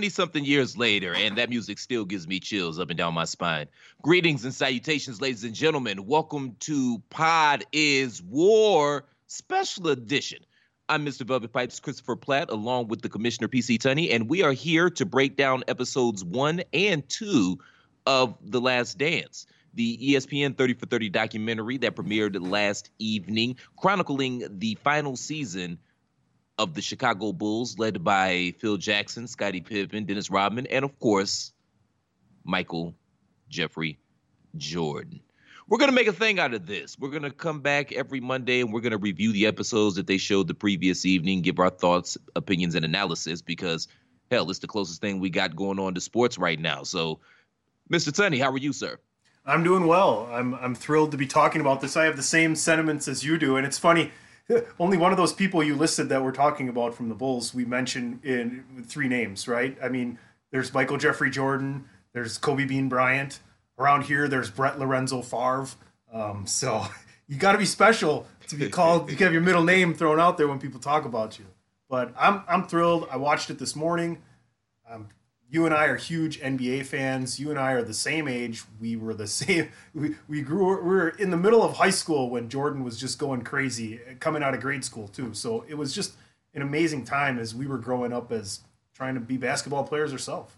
20 something years later, and that music still gives me chills up and down my spine. Greetings and salutations, ladies and gentlemen. Welcome to Pod is War Special Edition. I'm Mr. Velvet Pipes Christopher Platt, along with the Commissioner PC Tunney, and we are here to break down episodes one and two of The Last Dance, the ESPN 30 for 30 documentary that premiered last evening, chronicling the final season of the Chicago Bulls, led by Phil Jackson, Scottie Pippen, Dennis Rodman, and of course, Michael Jeffrey Jordan. We're going to make a thing out of this. We're going to come back every Monday and we're going to review the episodes that they showed the previous evening, give our thoughts, opinions, and analysis because, hell, it's the closest thing we got going on to sports right now. So, Mr. Tunney, how are you, sir? I'm doing well. I'm I'm thrilled to be talking about this. I have the same sentiments as you do, and it's funny. Only one of those people you listed that we're talking about from the Bulls we mentioned in three names, right? I mean, there's Michael Jeffrey Jordan, there's Kobe Bean Bryant. Around here, there's Brett Lorenzo Favre. Um, so you got to be special to be called. You have your middle name thrown out there when people talk about you. But I'm I'm thrilled. I watched it this morning. Um, you and I are huge NBA fans. You and I are the same age. We were the same. We, we grew. We were in the middle of high school when Jordan was just going crazy, coming out of grade school too. So it was just an amazing time as we were growing up as trying to be basketball players ourselves.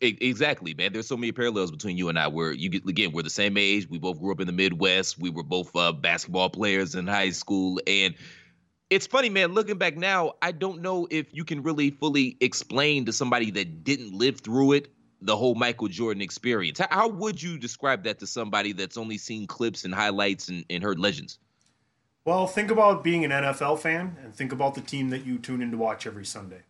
Exactly, man. There's so many parallels between you and I. Where you get again, we're the same age. We both grew up in the Midwest. We were both uh, basketball players in high school, and it's funny, man. Looking back now, I don't know if you can really fully explain to somebody that didn't live through it the whole Michael Jordan experience. How, how would you describe that to somebody that's only seen clips and highlights and, and heard legends? Well, think about being an NFL fan and think about the team that you tune in to watch every Sunday.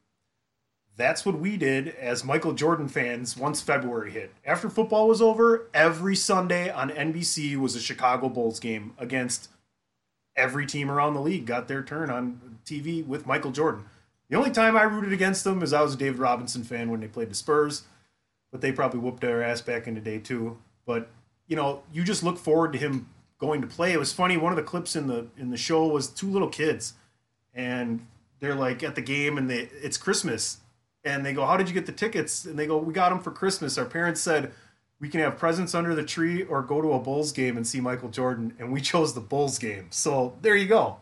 That's what we did as Michael Jordan fans once February hit. After football was over, every Sunday on NBC was a Chicago Bulls game against every team around the league got their turn on TV with Michael Jordan. The only time I rooted against them is I was a David Robinson fan when they played the Spurs, but they probably whooped their ass back in the day too. But you know, you just look forward to him going to play. It was funny. One of the clips in the in the show was two little kids, and they're like at the game, and they it's Christmas, and they go, "How did you get the tickets?" And they go, "We got them for Christmas. Our parents said." We can have presents under the tree or go to a Bulls game and see Michael Jordan, and we chose the Bulls game. So there you go.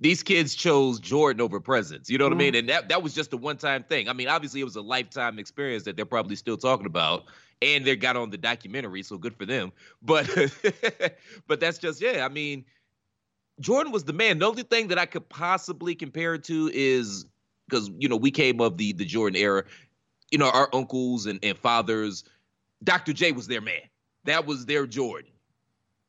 These kids chose Jordan over presents. You know what Mm-hmm. I mean? And that that was just a one time thing. I mean, obviously it was a lifetime experience that they're probably still talking about, and they got on the documentary, so good for them. But but that's just yeah. I mean, Jordan was the man. The only thing that I could possibly compare it to is because you know we came of the the Jordan era. You know, our uncles and, and fathers, Dr. J was their man. That was their Jordan.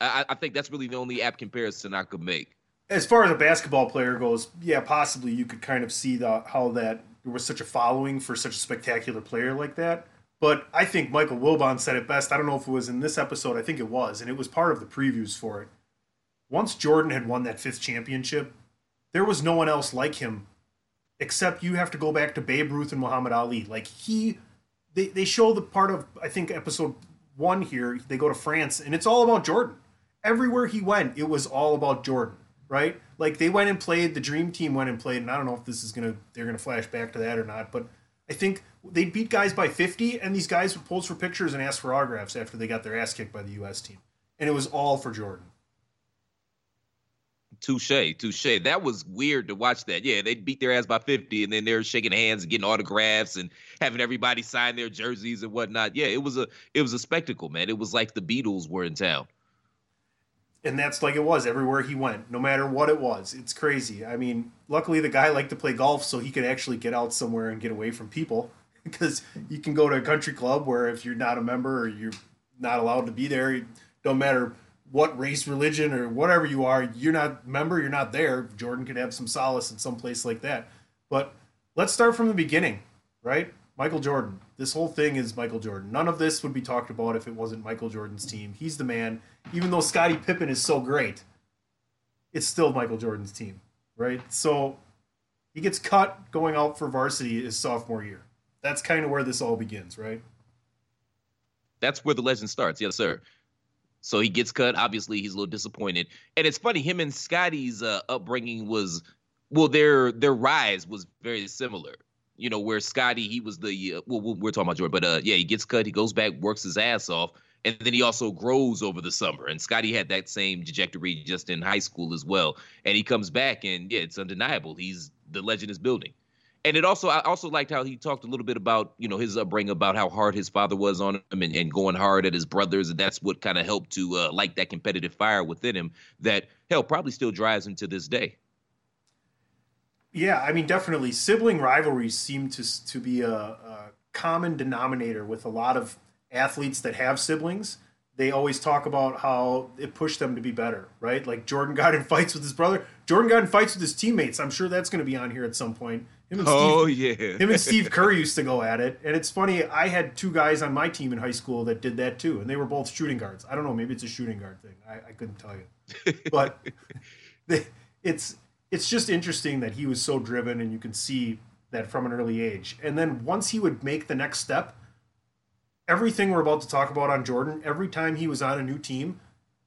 I, I think that's really the only apt comparison I could make. As far as a basketball player goes, yeah, possibly you could kind of see the, how that there was such a following for such a spectacular player like that. But I think Michael Wilbon said it best. I don't know if it was in this episode. I think it was, and it was part of the previews for it. Once Jordan had won that fifth championship, there was no one else like him, except you have to go back to Babe Ruth and Muhammad Ali. Like he, they they show the part of I think episode one here. They go to France, and it's all about Jordan. Everywhere he went, it was all about Jordan, right? Like they went and played. The Dream Team went and played, and I don't know if this is gonna they're gonna flash back to that or not, but I think they beat guys by 50, and these guys would pose for pictures and ask for autographs after they got their ass kicked by the U.S. team, and it was all for Jordan. Touche, touche. That was weird to watch that. Yeah, they beat their ass by 50 and then they're shaking hands and getting autographs and having everybody sign their jerseys and whatnot. Yeah, it was a it was a spectacle, man. It was like the Beatles were in town. and that's like it was everywhere he went, no matter what it was. It's crazy. I mean, luckily the guy liked to play golf, so he could actually get out somewhere and get away from people. Because you can go to a country club where if you're not a member or you're not allowed to be there, don't matter what race, religion, or whatever you are, you're not member, you're not there. Jordan could have some solace in some place like that. But let's start from the beginning, right? Michael Jordan. This whole thing is Michael Jordan. None of this would be talked about if it wasn't Michael Jordan's team. He's the man. Even though Scottie Pippen is so great, it's still Michael Jordan's team, right? So he gets cut going out for varsity his sophomore year. That's kind of where this all begins, right? That's where the legend starts. Yes, sir. So he gets cut. Obviously, he's a little disappointed. And it's funny, him and Scottie's uh, upbringing was, well, their their rise was very similar. You know, where Scottie, he was the, uh, well, we're talking about Jordan, but uh, yeah, he gets cut, he goes back, works his ass off, and then he also grows over the summer. And Scottie had that same trajectory just in high school as well. And he comes back, and yeah, it's undeniable. He's the legend is building and it also I also liked how he talked a little bit about you know his upbringing about how hard his father was on him and, and going hard at his brothers and that's what kind of helped to uh, light that competitive fire within him that hell probably still drives him to this day. Yeah, I mean, definitely. Sibling rivalries seem to to be a, a common denominator with a lot of athletes that have siblings. They always talk about how it pushed them to be better, right? Like Jordan got in fights with his brother. Jordan got in fights with his teammates. I'm sure that's going to be on here at some point. Him and Oh Steve, yeah, him and Steve Kerr used to go at it, and it's funny. I had two guys on my team in high school that did that too, and they were both shooting guards. I don't know, maybe it's a shooting guard thing. I, I couldn't tell you, but they, it's it's just interesting that he was so driven, and you can see that from an early age. And then once he would make the next step, everything we're about to talk about on Jordan, every time he was on a new team,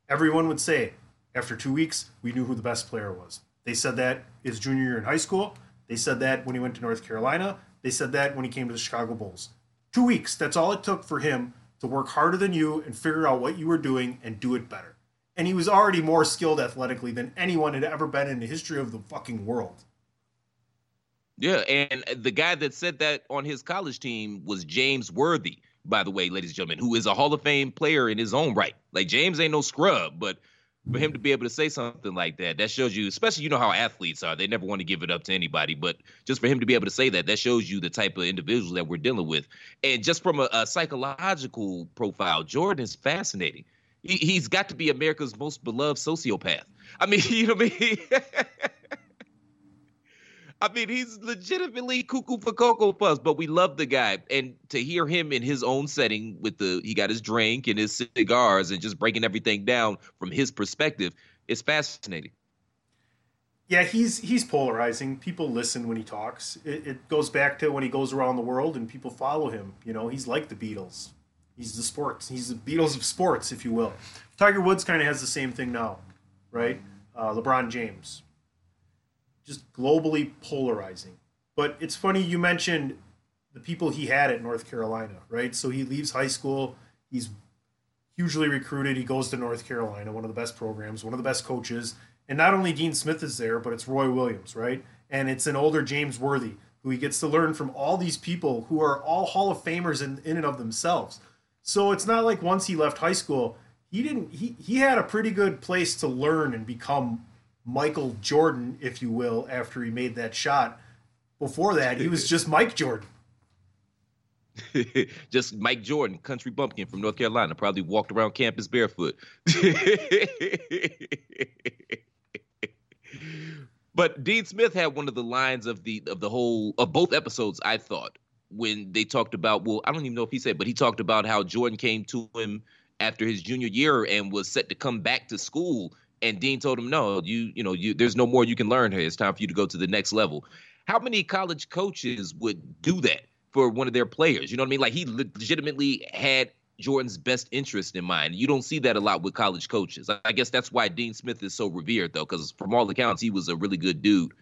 everyone would say, after two weeks, we knew who the best player was. They said that his junior year in high school. They said that when he went to North Carolina. They said that when he came to the Chicago Bulls. Two weeks. That's all it took for him to work harder than you and figure out what you were doing and do it better. And he was already more skilled athletically than anyone had ever been in the history of the fucking world. yeah. And the guy that said that on his college team was James Worthy, by the way, ladies and gentlemen, who is a Hall of Fame player in his own right. Like James ain't no scrub, but for him to mm-hmm. be able to say something like that, that shows you, especially you know how athletes are, they never want to give it up to anybody. But just for him to be able to say that, that shows you the type of individual that we're dealing with. And just from a, a psychological profile, Jordan is fascinating. He, he's got to be America's most beloved sociopath. I mean, you know what I mean? I mean, he's legitimately cuckoo for cocoa puffs, but we love the guy. And to hear him in his own setting with the he got his drink and his cigars and just breaking everything down from his perspective, it's fascinating. Yeah, he's he's polarizing. People listen when he talks. It, it goes back to when he goes around the world and people follow him. You know, he's like the Beatles. He's the sports. He's the Beatles of sports, if you will. Tiger Woods kind of has the same thing now, right? Uh, LeBron James, just globally polarizing. But it's funny you mentioned the people he had at North Carolina, right? So he leaves high school, he's hugely recruited, he goes to North Carolina, one of the best programs, one of the best coaches, and not only Dean Smith is there, but it's Roy Williams, right? And it's an older James Worthy who he gets to learn from all these people who are all Hall of Famers in, in and of themselves. So it's not like once he left high school, he didn't he he had a pretty good place to learn and become Michael Jordan, if you will, after he made that shot. Before that, he was just Mike Jordan. just Mike Jordan, country bumpkin from North Carolina, probably walked around campus barefoot. but Dean Smith had one of the lines of the of the whole of both episodes. I thought when they talked about well, I don't even know if he said, but he talked about how Jordan came to him after his junior year and was set to come back to school and Dean told him, "No, you you know, you there's no more you can learn here. It's time for you to go to the next level." How many college coaches would do that for one of their players? You know what I mean? Like he legitimately had Jordan's best interest in mind. You don't see that a lot with college coaches. I guess that's why Dean Smith is so revered, though, because from all accounts, he was a really good dude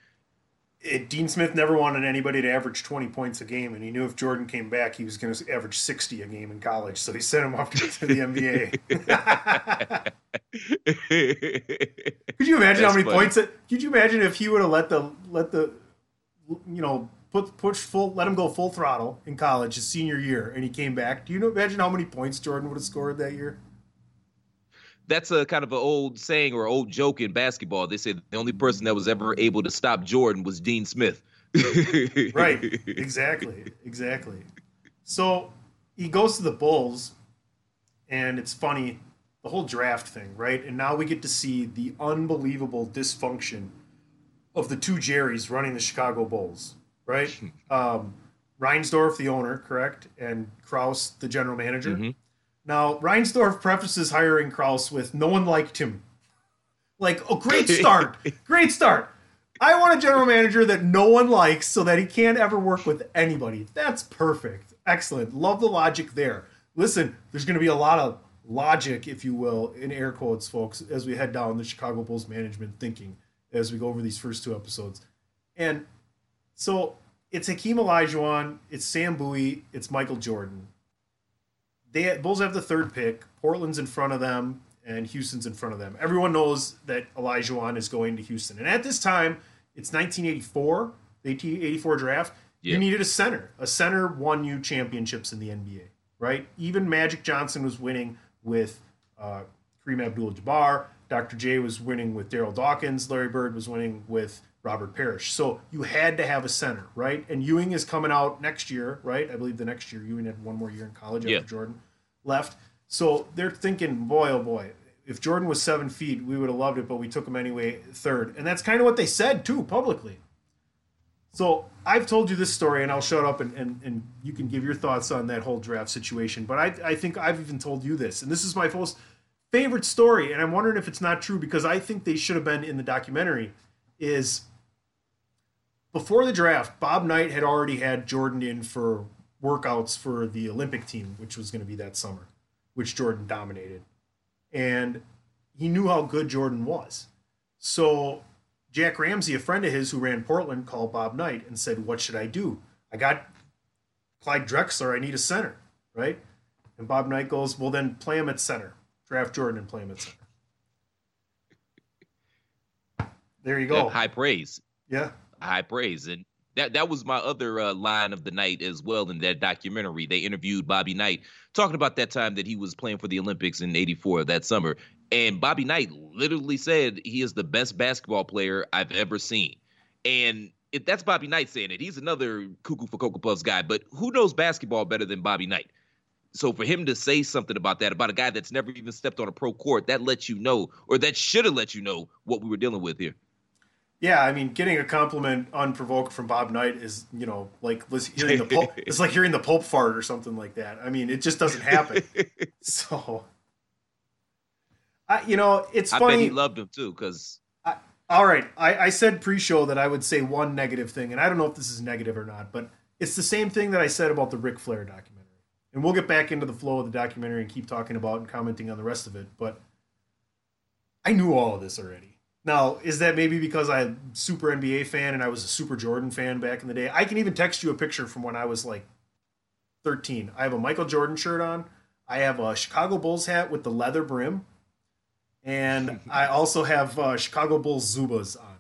it, Dean Smith never wanted anybody to average 20 points a game, and he knew if Jordan came back, he was going to average 60 a game in college. So he sent him off to the NBA. could you imagine That's how many funny. points? That, could you imagine if he would have let the let the you know put push full let him go full throttle in college his senior year, and he came back? Do you know, imagine how many points Jordan would have scored that year? That's a kind of an old saying or old joke in basketball. They said the only person that was ever able to stop Jordan was Dean Smith. right. Exactly. Exactly. So he goes to the Bulls, and it's funny the whole draft thing, right? And now we get to see the unbelievable dysfunction of the two Jerrys running the Chicago Bulls, right? Um, Reinsdorf, the owner, correct, and Krause, the general manager. Mm-hmm. Now, Reinsdorf prefaces hiring Krause with no one liked him. Like, oh, great start. great start. I want a general manager that no one likes so that he can't ever work with anybody. That's perfect. Excellent. Love the logic there. Listen, there's going to be a lot of logic, if you will, in air quotes, folks, as we head down the Chicago Bulls management thinking as we go over these first two episodes. And so it's Hakeem Olajuwon, it's Sam Bowie, it's Michael Jordan they Bulls have the third pick. Portland's in front of them, and Houston's in front of them. Everyone knows that Olajuwon is going to Houston, and at this time, it's 1984, the 1984 draft. Yeah. You needed a center. A center won you championships in the NBA, right? Even Magic Johnson was winning with uh, Kareem Abdul-Jabbar. Dr. J was winning with Darryl Dawkins. Larry Bird was winning with Robert Parish. So you had to have a center, right? And Ewing is coming out next year, right? I believe the next year. Ewing had one more year in college yeah. after Jordan left. So they're thinking, boy, oh boy, if Jordan was seven feet, we would have loved it, but we took him anyway, third. And that's kind of what they said, too, publicly. So I've told you this story, and I'll shut up and, and, and you can give your thoughts on that whole draft situation. But I, I think I've even told you this, and this is my most favorite story, and I'm wondering if it's not true because I think they should have been in the documentary. Is before the draft, Bob Knight had already had Jordan in for workouts for the Olympic team, which was going to be that summer, which Jordan dominated. And he knew how good Jordan was. So Jack Ramsay, a friend of his who ran Portland, called Bob Knight and said, What should I do? I got Clyde Drexler. I need a center, right? And Bob Knight goes, Well, then play him at center. Draft Jordan and play him at center. There you go. Yeah, high praise. Yeah. High praise. And that that was my other uh, line of the night as well in that documentary. They interviewed Bobby Knight talking about that time that he was playing for the Olympics in '84 that summer, and Bobby Knight literally said he is the best basketball player I've ever seen, and. If that's Bobby Knight saying it. He's another cuckoo for Cocoa Puffs guy, but who knows basketball better than Bobby Knight? So for him to say something about that, about a guy that's never even stepped on a pro court, that lets you know, or that should have let you know what we were dealing with here. Yeah, I mean, getting a compliment unprovoked from Bob Knight is, you know, like hearing the pulp, it's like hearing the Pope fart or something like that. I mean, it just doesn't happen. so, I, you know, it's I funny. bet he loved him too, because. All right, I, I said pre-show that I would say one negative thing, and I don't know if this is negative or not, but it's the same thing that I said about the Ric Flair documentary. And we'll get back into the flow of the documentary and keep talking about and commenting on the rest of it. But I knew all of this already now, is that maybe because I'm super NBA fan and I was a super Jordan fan back in the day? I can even text you a picture from when I was like 13. I have a Michael Jordan shirt on. I have a Chicago Bulls hat with the leather brim. And I also have uh, Chicago Bulls Zubaz on.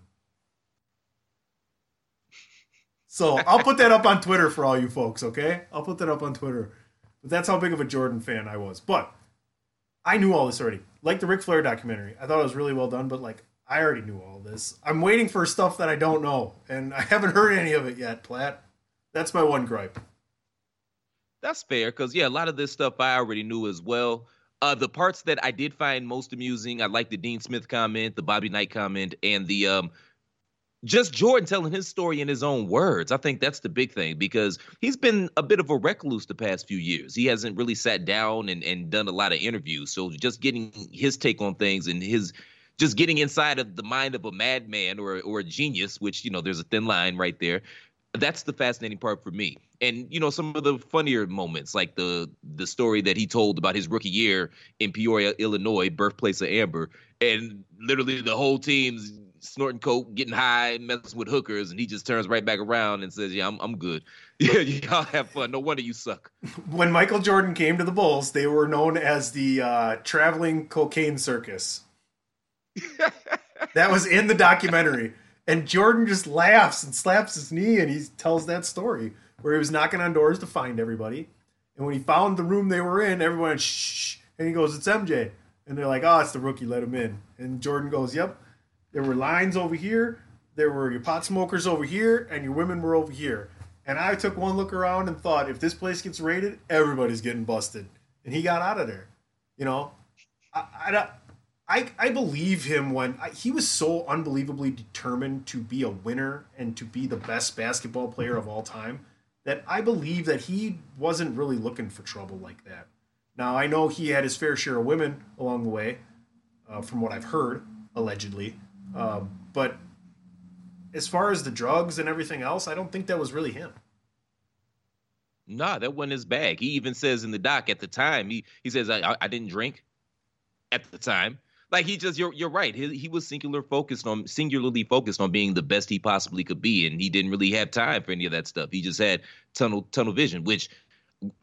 So I'll put that up on Twitter for all you folks, okay? I'll put that up on Twitter. But that's how big of a Jordan fan I was. But I knew all this already. Like the Ric Flair documentary. I thought it was really well done, but like I already knew all this. I'm waiting for stuff that I don't know, and I haven't heard any of it yet, Platt. That's my one gripe. That's fair, because yeah, a lot of this stuff I already knew as well. Uh, the parts that I did find most amusing, I like the Dean Smith comment, the Bobby Knight comment, and the um, just Jordan telling his story in his own words. I think that's the big thing because he's been a bit of a recluse the past few years. He hasn't really sat down and, and done a lot of interviews. So just getting his take on things and his just getting inside of the mind of a madman or or a genius, which you know there's a thin line right there. That's the fascinating part for me. And you know some of the funnier moments, like the the story that he told about his rookie year in Peoria, Illinois, birthplace of Amber, and literally the whole team's snorting coke, getting high, messing with hookers, and he just turns right back around and says, "Yeah, I'm I'm good. Yeah, y'all have fun. No wonder you suck." When Michael Jordan came to the Bulls, they were known as the uh, traveling cocaine circus. That was in the documentary, and Jordan just laughs and slaps his knee, and he tells that story where he was knocking on doors to find everybody, and when he found the room they were in, everyone went, shh, and he goes, "It's MJ," and they're like, "Oh, it's the rookie. Let him in." And Jordan goes, "Yep." There were lines over here. There were your pot smokers over here, and your women were over here. And I took one look around and thought, if this place gets raided, everybody's getting busted. And he got out of there. You know, I, I, I, I believe him when I, he was so unbelievably determined to be a winner and to be the best basketball player of all time that I believe that he wasn't really looking for trouble like that. Now, I know he had his fair share of women along the way, uh, from what I've heard, allegedly. Um, but as far as the drugs and everything else, I don't think that was really him. Nah, that wasn't his bag. He even says in the doc at the time, he he says I I didn't drink at the time. Like he just you're you're right. He he was singular focused on singularly focused on being the best he possibly could be, and he didn't really have time for any of that stuff. He just had tunnel tunnel vision, which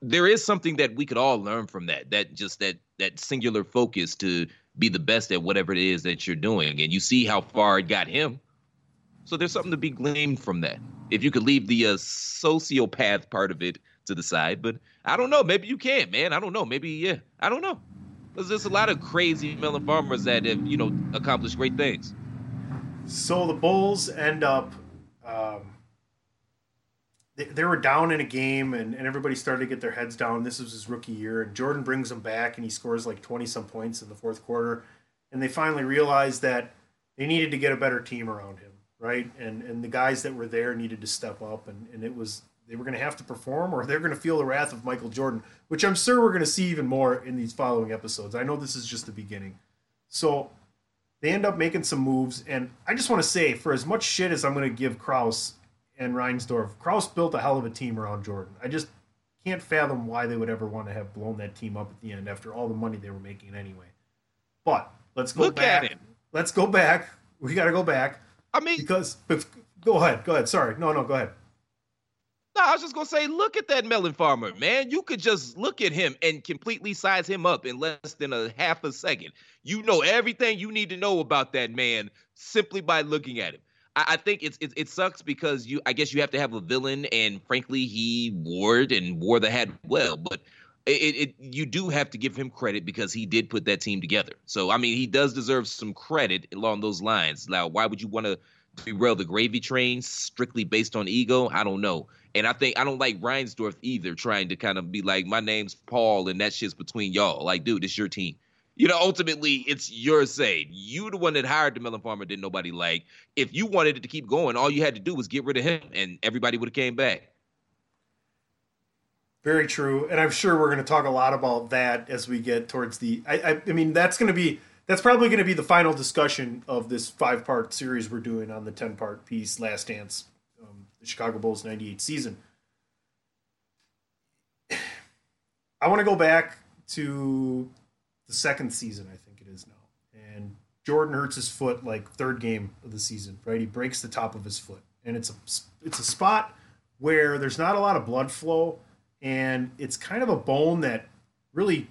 there is something that we could all learn from that. That just that that singular focus to be the best at whatever it is that you're doing. And you see how far it got him. So there's something to be gleaned from that. If you could leave the uh, sociopath part of it to the side, but I don't know. Maybe you can, man. I don't know. Maybe yeah. I don't know. There's a lot of crazy melon farmers that have you know accomplished great things. So the Bulls end up. Um, they, they were down in a game, and, and everybody started to get their heads down. This was his rookie year, and Jordan brings them back, and he scores like twenty some points in the fourth quarter, and they finally realized that they needed to get a better team around him, right? And and the guys that were there needed to step up, and and it was they were going to have to perform or they're going to feel the wrath of Michael Jordan, which I'm sure we're going to see even more in these following episodes. I know this is just the beginning. So they end up making some moves. And I just want to say, for as much shit as I'm going to give Krause and Reinsdorf, Krause built a hell of a team around Jordan. I just can't fathom why they would ever want to have blown that team up at the end after all the money they were making anyway. But let's go Look back. Let's go back. We got to go back. I mean, because go ahead. Go ahead. Sorry. No, no, go ahead. No, I was just gonna say, look at that melon farmer, man. You could just look at him and completely size him up in less than a half a second. You know everything you need to know about that man simply by looking at him. I, I think it's it, it sucks because you, I guess you have to have a villain, and frankly, he wore it and wore the hat well. But it, it, you do have to give him credit because he did put that team together. So I mean, he does deserve some credit along those lines. Now, why would you want to derail the gravy train strictly based on ego? I don't know. And I think I don't like Reinsdorf either, trying to kind of be like, my name's Paul, and that shit's between y'all. Like, dude, it's your team. You know, ultimately, it's your say. You the one that hired the melon farmer didn't nobody like. If you wanted it to keep going, all you had to do was get rid of him, and everybody would have came back. Very true, and I'm sure we're going to talk a lot about that as we get towards the. I, I, I mean, that's going to be that's probably going to be the final discussion of this five part series we're doing on the ten part piece, Last Dance um, the Chicago Bulls 98 season. I want to go back to the second season, I think it is now. And Jordan hurts his foot like third game of the season, right? He breaks the top of his foot. And it's a it's a spot where there's not a lot of blood flow and it's kind of a bone that really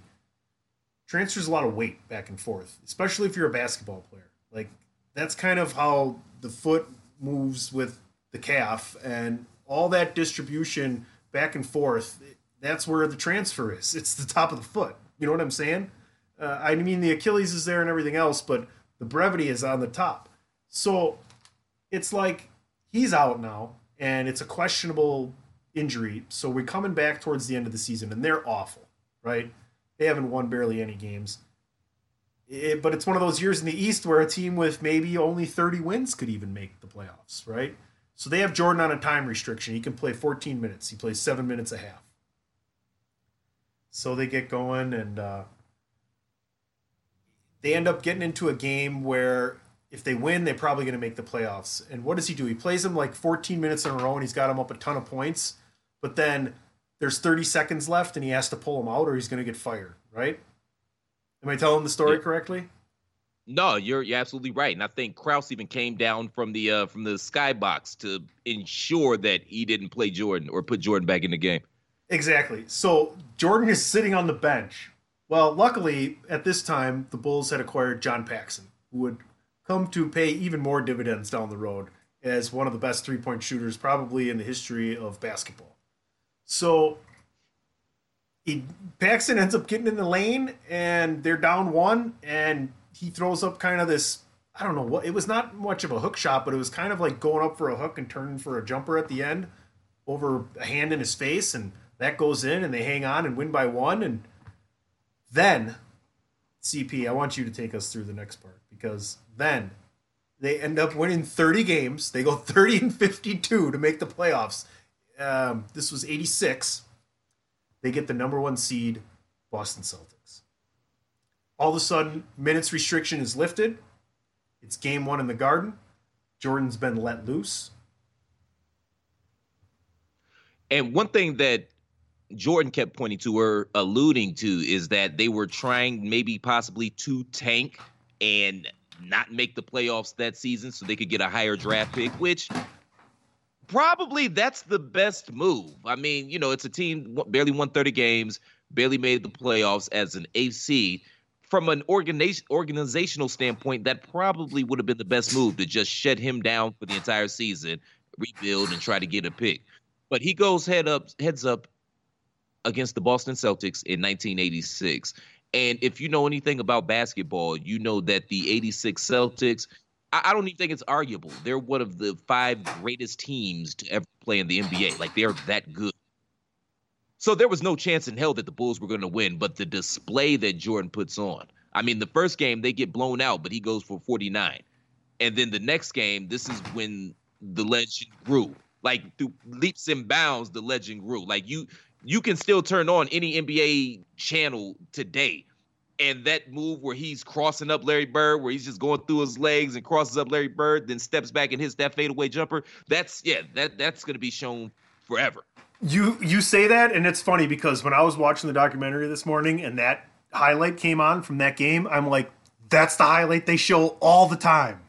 transfers a lot of weight back and forth, especially if you're a basketball player. Like that's kind of how the foot moves with the calf and all that distribution back and forth. That's where the transfer is. It's the top of the foot. You know what I'm saying? Uh, I mean, the Achilles is there and everything else, but the brevity is on the top. So it's like he's out now, and it's a questionable injury. So we're coming back towards the end of the season, and they're awful, right? They haven't won barely any games. It, but it's one of those years in the East where a team with maybe only 30 wins could even make the playoffs, right? So they have Jordan on a time restriction. He can play 14 minutes. He plays seven minutes a half. So they get going, and uh, they end up getting into a game where if they win, they're probably going to make the playoffs. And what does he do? He plays them like 14 minutes in a row, and he's got them up a ton of points. But then there's 30 seconds left, and he has to pull them out, or he's going to get fired. Right? Am I telling the story yeah. correctly? No, you're you're absolutely right, and I think Krause even came down from the uh, from the skybox to ensure that he didn't play Jordan or put Jordan back in the game. Exactly. So Jordan is sitting on the bench. Well, luckily at this time the Bulls had acquired John Paxson, who would come to pay even more dividends down the road as one of the best three point shooters probably in the history of basketball. So he, Paxson ends up getting in the lane and they're down one and he throws up kind of this I don't know what it was not much of a hook shot, but it was kind of like going up for a hook and turning for a jumper at the end over a hand in his face and that goes in and they hang on and win by one and then CP, I want you to take us through the next part because then they end up winning 30 games. They go 30 and 52 to make the playoffs. Um, this was 86. They get the number one seed, Boston Celtics. All of a sudden, minutes restriction is lifted. It's game one in the Garden. Jordan's been let loose. And one thing that Jordan kept pointing to or alluding to is that they were trying maybe possibly to tank and not make the playoffs that season so they could get a higher draft pick, which probably that's the best move. I mean, you know, it's a team barely won 30 games, barely made the playoffs as an AC. From an organization, organizational standpoint, that probably would have been the best move to just shut him down for the entire season, rebuild, and try to get a pick. But he goes head up, heads up against the Boston Celtics in 1986. And if you know anything about basketball, you know that the 86 Celtics, I, don't even think it's arguable. They're one of the five greatest teams to ever play in the NBA. Like they're that good. So there was no chance in hell that the Bulls were going to win, but the display that Jordan puts on. I mean, the first game they get blown out, but he goes for 49. And then the next game, this is when the legend grew. Like through leaps and bounds, the legend grew. Like you you can still turn on any NBA channel today. And that move where he's crossing up Larry Bird, where he's just going through his legs and crosses up Larry Bird, then steps back and hits that fadeaway jumper. That's yeah, that that's gonna be shown forever. You you say that, and it's funny because when I was watching the documentary this morning and that highlight came on from that game, I'm like, that's the highlight they show all the time,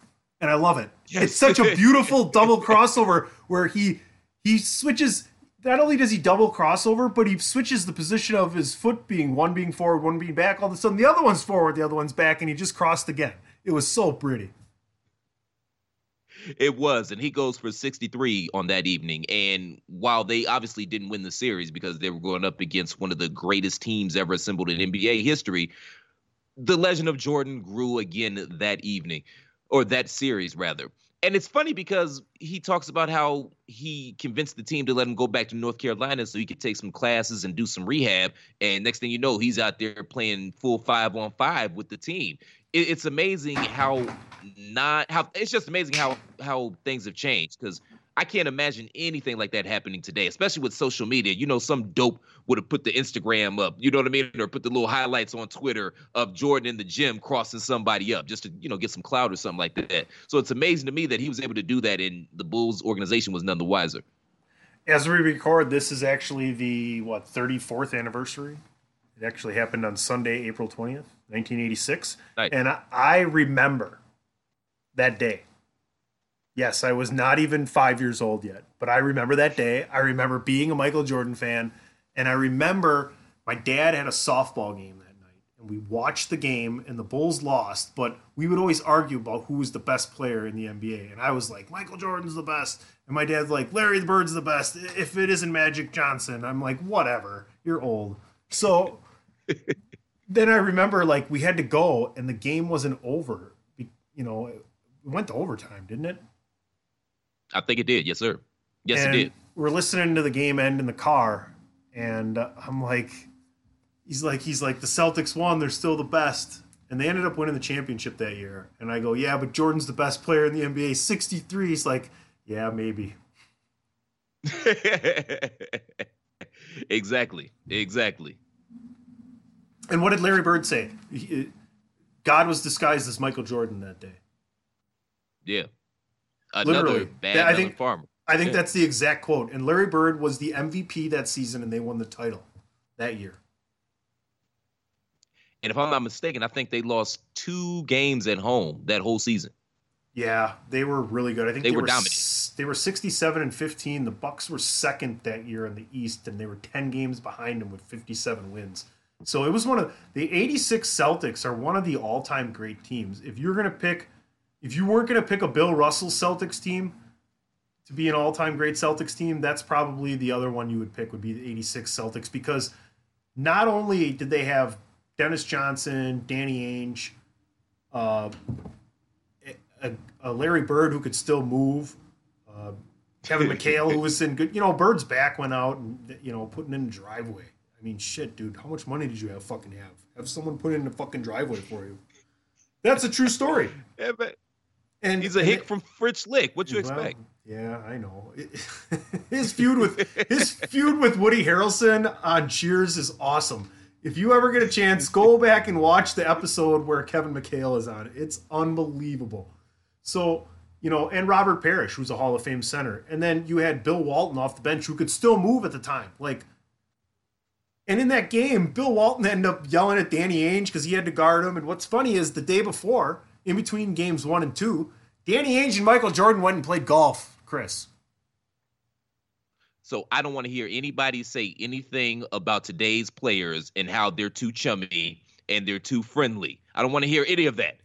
and I love it. Yes. It's such a beautiful double crossover where he he switches not only does he double crossover, but he switches the position of his foot being one being forward, one being back. All of a sudden, the other one's forward, the other one's back, and he just crossed again. It was so pretty. It was, and he goes for 63 on that evening. And while they obviously didn't win the series because they were going up against one of the greatest teams ever assembled in NBA history, the legend of Jordan grew again that evening, or that series rather and it's funny because he talks about how he convinced the team to let him go back to North Carolina so he could take some classes and do some rehab. And next thing you know, he's out there playing full five on five with the team. it's amazing how not how it's just amazing how how things have changed because I can't imagine anything like that happening today, especially with social media. You know, some dope would have put the Instagram up, you know what I mean, or put the little highlights on Twitter of Jordan in the gym crossing somebody up just to, you know, get some clout or something like that. So it's amazing to me that he was able to do that, and the Bulls organization was none the wiser. As we record, this is actually the what 34th anniversary. It actually happened on Sunday, April 20th, 1986, nice. and I, I remember that day Yes, I was not even five years old yet, but I remember that day. I remember being a Michael Jordan fan And I remember my dad had a softball game that night, and we watched the game, and the Bulls lost, but we would always argue about who was the best player in the NBA. And I was like, Michael Jordan's the best. And my dad's like, Larry the Bird's the best. If it isn't Magic Johnson, I'm like, whatever, you're old. So then I remember like we had to go, and the game wasn't over. You know, it went to overtime, didn't it? I think it did. Yes, sir. Yes, and it did. We're listening to the game end in the car, and uh, I'm like, he's like, he's like, the Celtics won. They're still the best, and they ended up winning the championship that year. And I go, yeah, but Jordan's the best player in the NBA. 63. He's like, yeah, maybe. exactly. Exactly. And what did Larry Bird say? He, God was disguised as Michael Jordan that day. Yeah. Another Literally. bad I think, farmer. I think Yeah. that's the exact quote. And Larry Bird was the MVP that season, and they won the title that year. And if I'm not mistaken, I think they lost two games at home that whole season. Yeah, they were really good. I think They they, were were dominant. s- They were 67 and 15. The Bucks were second that year in the East, and they were 10 games behind them with 57 wins. So it was one of the 86 Celtics are one of the all-time great teams. If you're gonna pick, if you weren't gonna pick a Bill Russell Celtics team to be an all-time great Celtics team, that's probably the other one you would pick would be the 86 Celtics because not only did they have Dennis Johnson, Danny Ainge, uh, a, a Larry Bird who could still move, uh, Kevin McHale who was in good. You know, Bird's back went out and you know putting in a driveway. I mean, shit, dude, how much money did you have? Fucking have have someone put in a fucking driveway for you. That's a true story. Yeah, but And he's a hick it- from French Lick. What you well, expect? Yeah, I know. his feud with his feud with Woody Harrelson on Cheers is awesome. If you ever get a chance, go back and watch the episode where Kevin McHale is on. It's unbelievable. So, you know, and Robert Parish, who's a Hall of Fame center. And then you had Bill Walton off the bench who could still move at the time. Like and in that game, Bill Walton ended up yelling at Danny Ainge because he had to guard him. And what's funny is the day before, in between games one and two, Danny Ainge and Michael Jordan went and played golf. Chris, So I don't want to hear anybody say anything about today's players and how they're too chummy and they're too friendly. I don't want to hear any of that.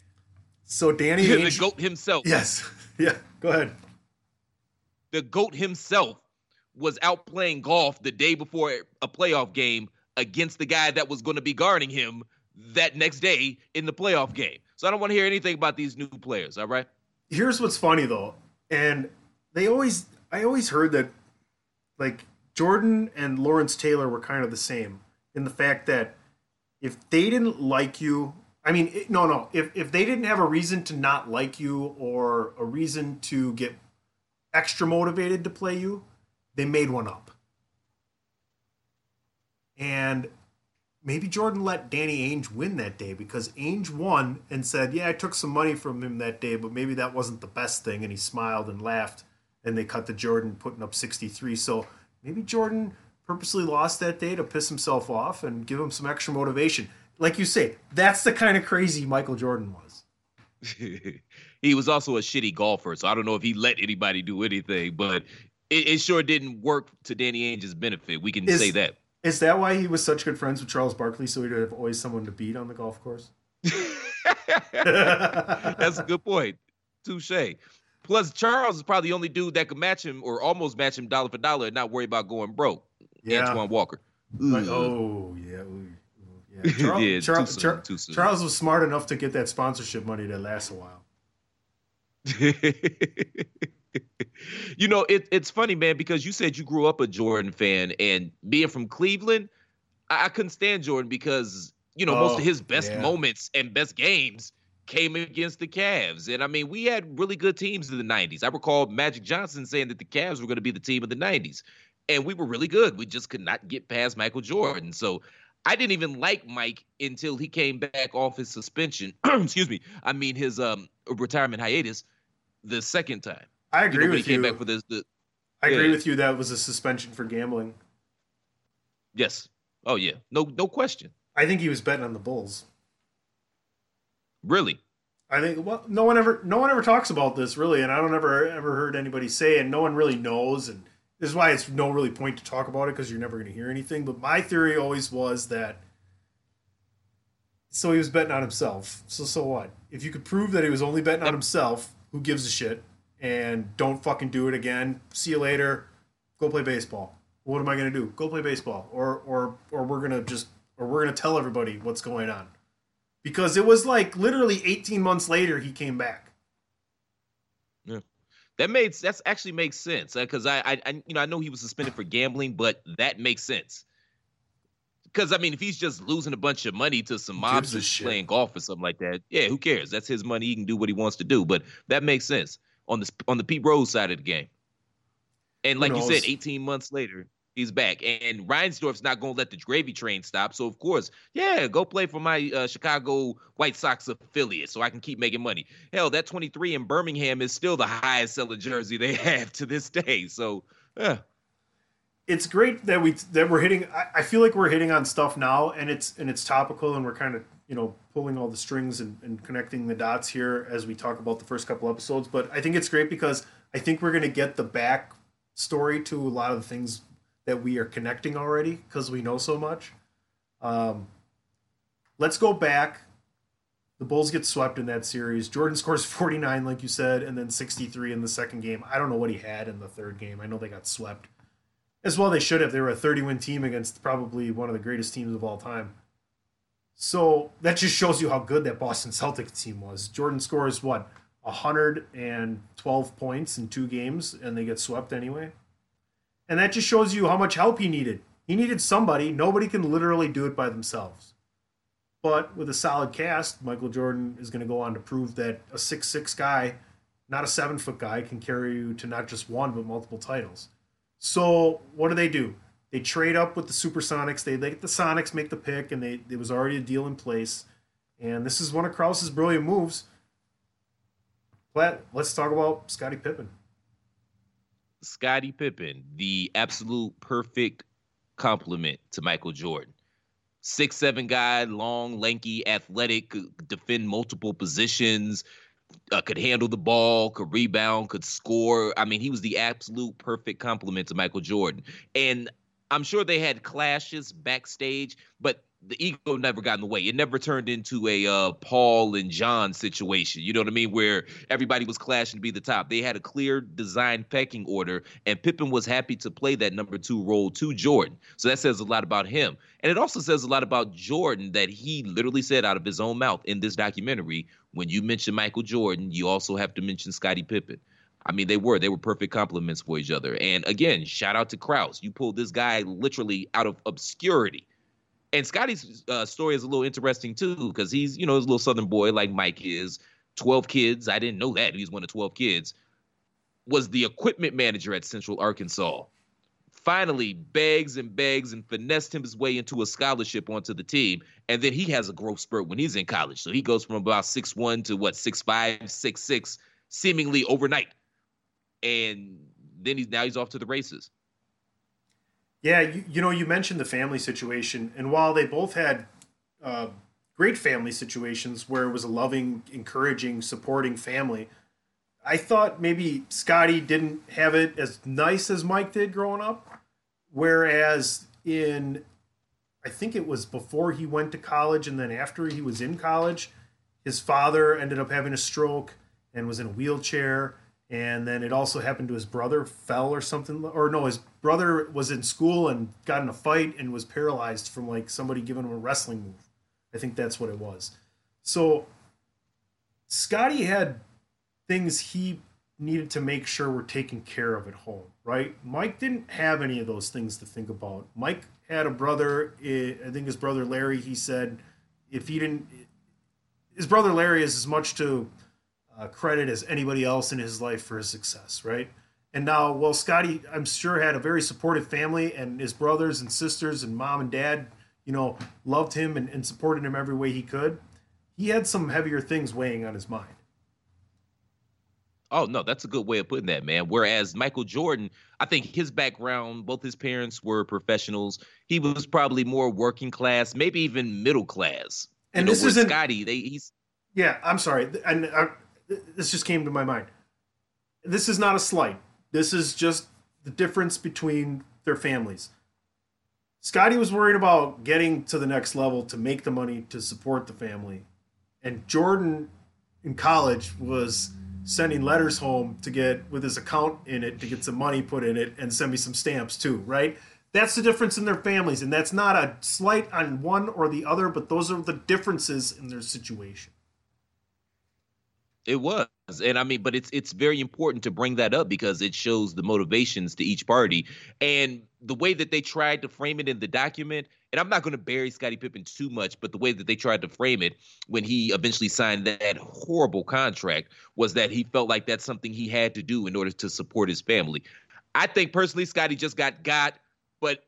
so Danny the Ainge, goat himself, yes, yeah, go ahead. the goat himself, was out playing golf the day before a playoff game against the guy that was going to be guarding him that next day in the playoff game. So I don't want to hear anything about these new players. All right. Here's what's funny though, and they always, I always heard that, like Jordan and Lawrence Taylor were kind of the same in the fact that if they didn't like you, I mean, no, no, if if they didn't have a reason to not like you or a reason to get extra motivated to play you, they made one up. And maybe Jordan let Danny Ainge win that day because Ainge won and said, "Yeah, I took some money from him that day, but maybe that wasn't the best thing." And he smiled and laughed, and they cut to Jordan putting up 63. So maybe Jordan purposely lost that day to piss himself off and give him some extra motivation. Like you say, that's the kind of crazy Michael Jordan was. he was also a shitty golfer, so I don't know if he let anybody do anything, but it, it sure didn't work to Danny Ainge's benefit. We can Is- say that. Is that why he was such good friends with Charles Barkley? So he'd have always someone to beat on the golf course. That's a good point. Touche. Plus, Charles is probably the only dude that could match him or almost match him dollar for dollar and not worry about going broke. Yeah. Antoine Walker. Like, oh yeah, ooh, yeah. Charles, Yeah, Char- too soon, Char- Charles was smart enough to get that sponsorship money that lasts a while. you know, it, it's funny, man, because you said you grew up a Jordan fan, and being from Cleveland, I, I couldn't stand Jordan because you know most Oh, of his best yeah. moments and best games came against the Cavs, and I mean we had really good teams in the '90s. I recall Magic Johnson saying that the Cavs were going to be the team of the '90s, and we were really good. We just could not get past Michael Jordan, so. I didn't even like Mike until he came back off his suspension. Excuse me. I mean his um retirement hiatus the second time. I You agree know, with he came you. back for this the I agree yeah. with you. That was a suspension for gambling. yes. Oh yeah. No no question. I think he was betting on the Bulls. Really. I think well, no one ever, no one ever talks about this really, and I don't ever ever heard anybody say, and no one really knows. And this is why it's no really point to talk about it because you're never going to hear anything. But my theory always was that so he was betting on himself. So so what? If you could prove that he was only betting on himself, who gives a shit? And don't fucking do it again. See you later. Go play baseball. What am I going to do? Go play baseball, or or or we're gonna just or we're gonna tell everybody what's going on, because it was like literally 18 months later he came back. Yeah, that made that's actually makes sense uh, because I, I I you know I know he was suspended for gambling, but that makes sense because I mean, if he's just losing a bunch of money to some mobsters playing golf or something like that, yeah, who cares? That's his money. He can do what he wants to do. But that makes sense on the on the Pete Rose side of the game. And like you said, 18 months later, he's back. And Reinsdorf's not going to let the gravy train stop. So of course, yeah, go play for my uh, Chicago White Sox affiliate so I can keep making money. Hell, that 23 in Birmingham is still the highest selling jersey they have to this day. So yeah it's great that we that we're hitting. I, I, feel like we're hitting on stuff now, and it's and it's topical, and we're kind of you know pulling all the strings and, and connecting the dots here as we talk about the first couple episodes. But I think it's great because I think we're going to get the back story to a lot of the things that we are connecting already because we know so much. Um, let's go back. The Bulls get swept in that series. Jordan scores 49, like you said, and then 63 in the second game. I don't know what he had in the third game. I know they got swept as well they should have. They were a 30 win team against probably one of the greatest teams of all time. So that just shows you how good that Boston Celtics team was. Jordan scores what 112 points in two games, and they get swept anyway. And that just shows you how much help he needed. He needed somebody. Nobody can literally do it by themselves. But with a solid cast, Michael Jordan is going to go on to prove that a six-six guy, not a seven foot guy, can carry you to not just one but multiple titles. So what do they do? They trade up with the Supersonics. They let the Sonics make the pick, and they there was already a deal in place. And this is one of Krause's brilliant moves. Let's talk about Scottie Pippen. Scottie Pippen, the absolute perfect complement to Michael Jordan. Six seven guy, long, lanky, athletic, defend multiple positions, uh, could handle the ball, could rebound, could score. I mean, he was the absolute perfect complement to Michael Jordan. And I'm sure they had clashes backstage, but the ego never got in the way. It never turned into a uh, Paul and John situation. You know what I mean? Where everybody was clashing to be the top. They had a clear design pecking order, and Pippen was happy to play that number two role to Jordan. So that says a lot about him. And it also says a lot about Jordan that he literally said out of his own mouth in this documentary when you mention Michael Jordan, you also have to mention Scottie Pippen. I mean, they were they were perfect complements for each other. And again, shout out to Krause. You pulled this guy literally out of obscurity and Scottie's uh, story is a little interesting too because he's you know his little southern boy like Mike is. Twelve kids. I didn't know that he's one of twelve kids. Was the equipment manager at Central Arkansas. Finally, begs and begs and finessed him his way into a scholarship onto the team, and then he has a growth spurt when he's in college. So he goes from about six one to what six five, six six, seemingly overnight, and then he's now he's off to the races. Yeah, you, you know, you mentioned the family situation, and while they both had uh, great family situations where it was a loving, encouraging, supporting family, I thought maybe Scottie didn't have it as nice as Mike did growing up. Whereas in, I think it was before he went to college and then after he was in college, his father ended up having a stroke and was in a wheelchair and then it also happened to his brother fell or something or no his brother was in school and got in a fight and was paralyzed from like somebody giving him a wrestling move i think that's what it was so Scottie had things he needed to make sure were taken care of at home right mike didn't have any of those things to think about mike had a brother i think his brother larry he said if he didn't his brother larry is as much to uh, credit as anybody else in his life for his success, right? And now, well, Scottie, I'm sure, had a very supportive family, and his brothers and sisters and mom and dad, you know, loved him and, and supported him every way he could. He had some heavier things weighing on his mind. Oh no, that's a good way of putting that, man. Whereas Michael Jordan, I think his background, both his parents were professionals. He was probably more working class, maybe even middle class. And you know, this isn't Scottie. They he's yeah. I'm sorry, and uh, this just came to my mind. This is not a slight. This is just the difference between their families. Scottie was worried about getting to the next level to make the money to support the family. And Jordan in college was sending letters home to get with his account in it to get some money put in it and send me some stamps too, right? That's the difference in their families. And that's not a slight on one or the other, but those are the differences in their situation. It was. And I mean, but it's it's very important to bring that up because it shows the motivations to each party. And the way that they tried to frame it in the document, and I'm not going to bury Scottie Pippen too much, but the way that they tried to frame it when he eventually signed that horrible contract was that he felt like that's something he had to do in order to support his family. I think personally, Scottie just got got, but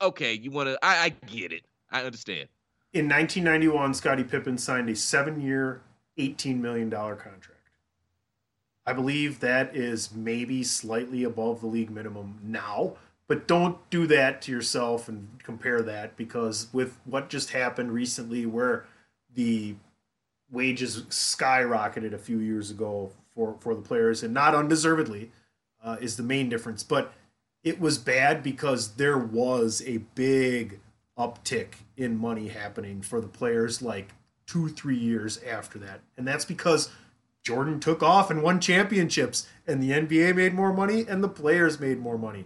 okay, you want to, I, I get it. I understand. In 1991, Scottie Pippen signed a seven year, $18 million contract. I believe that is maybe slightly above the league minimum now, but don't do that to yourself and compare that because with what just happened recently, where the wages skyrocketed a few years ago for, for the players and not undeservedly, uh, is the main difference. But it was bad because there was a big uptick in money happening for the players like two, three years after that. And that's because Jordan took off and won championships, and the NBA made more money, and the players made more money.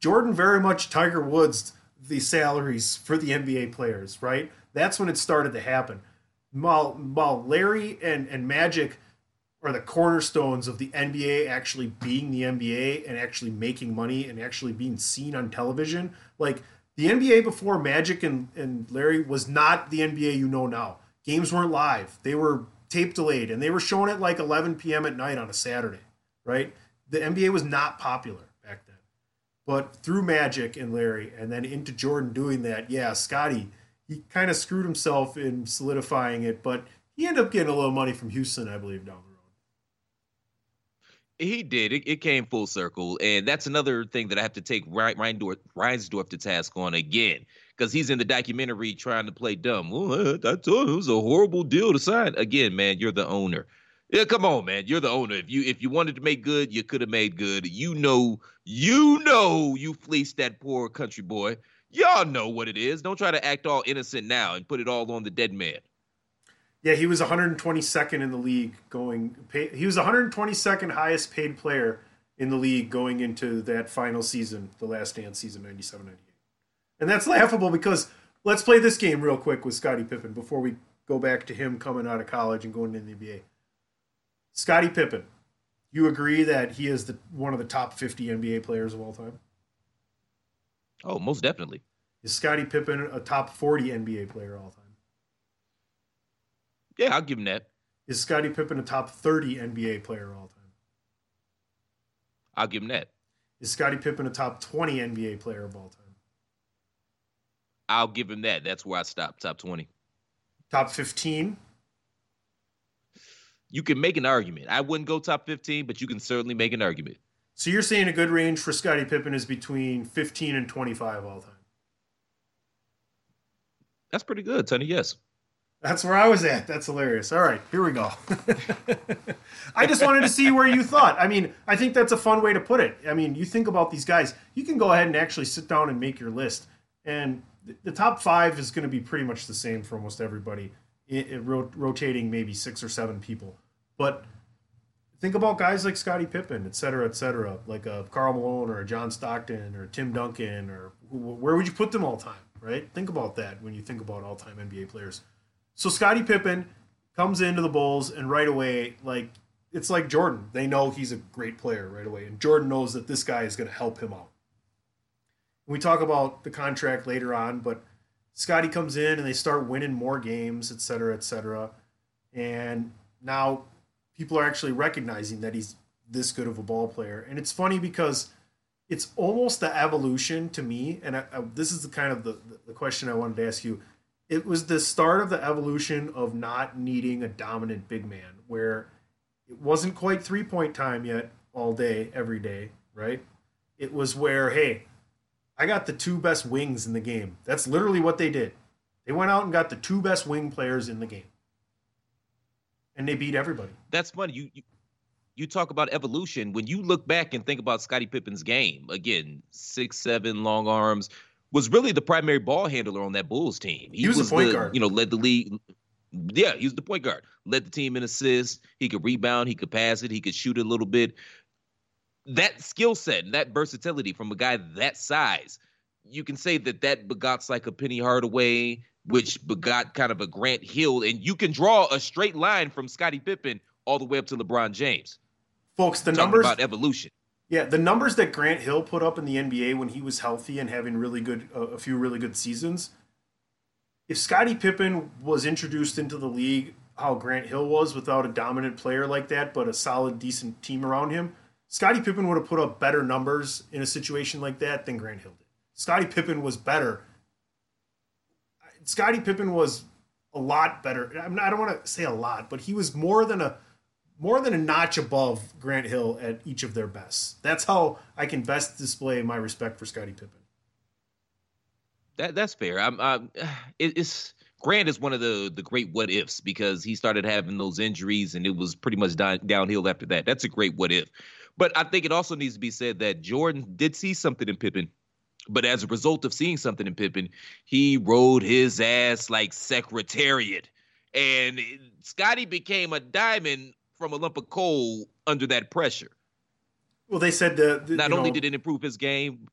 Jordan very much Tiger Woods the salaries for the NBA players, right? That's when it started to happen. While, while Larry and, and Magic are the cornerstones of the NBA actually being the NBA and actually making money and actually being seen on television, like the NBA before Magic and, and Larry was not the NBA you know now. Games weren't live. They were tape delayed, and they were shown at like 11 p.m. at night on a Saturday, right? The NBA was not popular. But through Magic and Larry, and then into Jordan doing that, yeah, Scottie, he kind of screwed himself in solidifying it, but he ended up getting a little money from Houston, I believe, down the road. He did. It, it came full circle, and that's another thing that I have to take Ryan Reinsdorf to task on again because he's in the documentary trying to play dumb. Well, I told him it was a horrible deal to sign. Again, man, you're the owner. Yeah, come on, man. You're the owner. If you if you wanted to make good, you could have made good. You know, you know, you fleeced that poor country boy. Y'all know what it is. Don't try to act all innocent now and put it all on the dead man. Yeah, he was 122nd in the league going. He was 122nd highest paid player in the league going into that final season, the Last Dance season, 97 98. And that's laughable because let's play this game real quick with Scottie Pippen before we go back to him coming out of college and going to the NBA. Scottie Pippen, you agree that he is the one of the top 50 NBA players of all time? Oh, most definitely. Is Scottie Pippen a top 40 NBA player all time? Yeah, I'll give him that. Is Scottie Pippen a top 30 NBA player all time? I'll give him that. Is Scottie Pippen a top 20 NBA player of all time? I'll give him that. That's where I stop. Top 20. Top 15? You can make an argument. I wouldn't go top 15, but you can certainly make an argument. So you're saying a good range for Scottie Pippen is between 15 and 25 all time? That's pretty good, Tony. Yes. That's where I was at. That's hilarious. All right, here we go. I just wanted to see where you thought. I mean, I think that's a fun way to put it. I mean, you think about these guys, you can go ahead and actually sit down and make your list. And the top five is going to be pretty much the same for almost everybody, it, it, rotating maybe six or seven people. But think about guys like Scottie Pippen, et cetera, et cetera, like a Karl Malone or a John Stockton or Tim Duncan, or where would you put them all time, right? Think about that when you think about all time NBA players. So Scottie Pippen comes into the Bulls and right away, like it's like Jordan. They know he's a great player right away, and Jordan knows that this guy is going to help him out we talk about the contract later on, but Scottie comes in and they start winning more games, et cetera, et cetera. And now people are actually recognizing that he's this good of a ball player. And it's funny because it's almost the evolution to me. And I, I, this is the kind of the, the question I wanted to ask you. It was the start of the evolution of not needing a dominant big man, where it wasn't quite three point time yet all day, every day, right? It was where, hey, I got the two best wings in the game. That's literally what they did. They went out and got the two best wing players in the game. And they beat everybody. That's funny. You, you you talk about evolution. When you look back and think about Scottie Pippen's game, again, six, seven, long arms, was really the primary ball handler on that Bulls team. He, he was, was, the point the, guard. You know, led the league. Yeah, he was the point guard. Led the team in assists. He could rebound. He could pass it. He could shoot a little bit. That skill set and that versatility from a guy that size, you can say that that begots like a Penny Hardaway, which begot kind of a Grant Hill, and you can draw a straight line from Scottie Pippen all the way up to LeBron James folks. The numbers about evolution. Yeah, the numbers that Grant Hill put up in the NBA when he was healthy and having really good uh, a few really good seasons. If Scottie Pippen was introduced into the league how Grant Hill was without a dominant player like that, but a solid, decent team around him, Scottie Pippen would have put up better numbers in a situation like that than Grant Hill did. Scottie Pippen was better. Scottie Pippen was a lot better. I don't want to say a lot, but he was more than a more than a notch above Grant Hill at each of their bests. That's how I can best display my respect for Scottie Pippen. That that's fair. I'm, I'm it, it's Grant is one of the the great what ifs because he started having those injuries and it was pretty much down, downhill after that. That's a great what if. But I think it also needs to be said that Jordan did see something in Pippen. But as a result of seeing something in Pippen, he rode his ass like secretariat. And Scottie became a diamond from a lump of coal under that pressure. Well, they said that not only know, did it improve his game,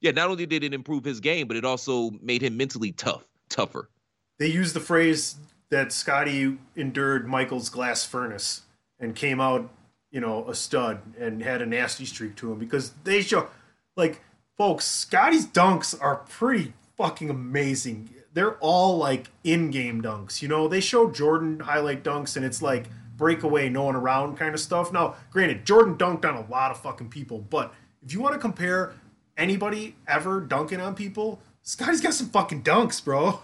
yeah, not only did it improve his game, but it also made him mentally tough, tougher. They used the phrase that Scottie endured Michael's glass furnace and came out, you know, a stud and had a nasty streak to him because they show, like, folks, Scottie's dunks are pretty fucking amazing they're all like in-game dunks. You know, they show Jordan highlight dunks, and it's like breakaway, no one around kind of stuff. Now, granted, Jordan dunked on a lot of fucking people, but if you want to compare anybody ever dunking on people, Scottie's got some fucking dunks, bro.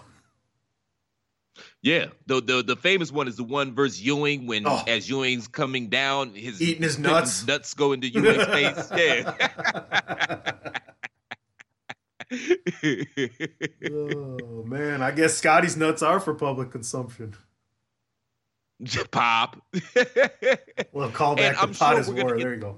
Yeah, the the the famous one is the one versus Ewing when oh. as Ewing's coming down, his eating his nuts, nuts go into Ewing's face. Yeah. oh man, I guess Scottie's nuts are for public consumption. Pop. well, call back the pot sure is war. There you go.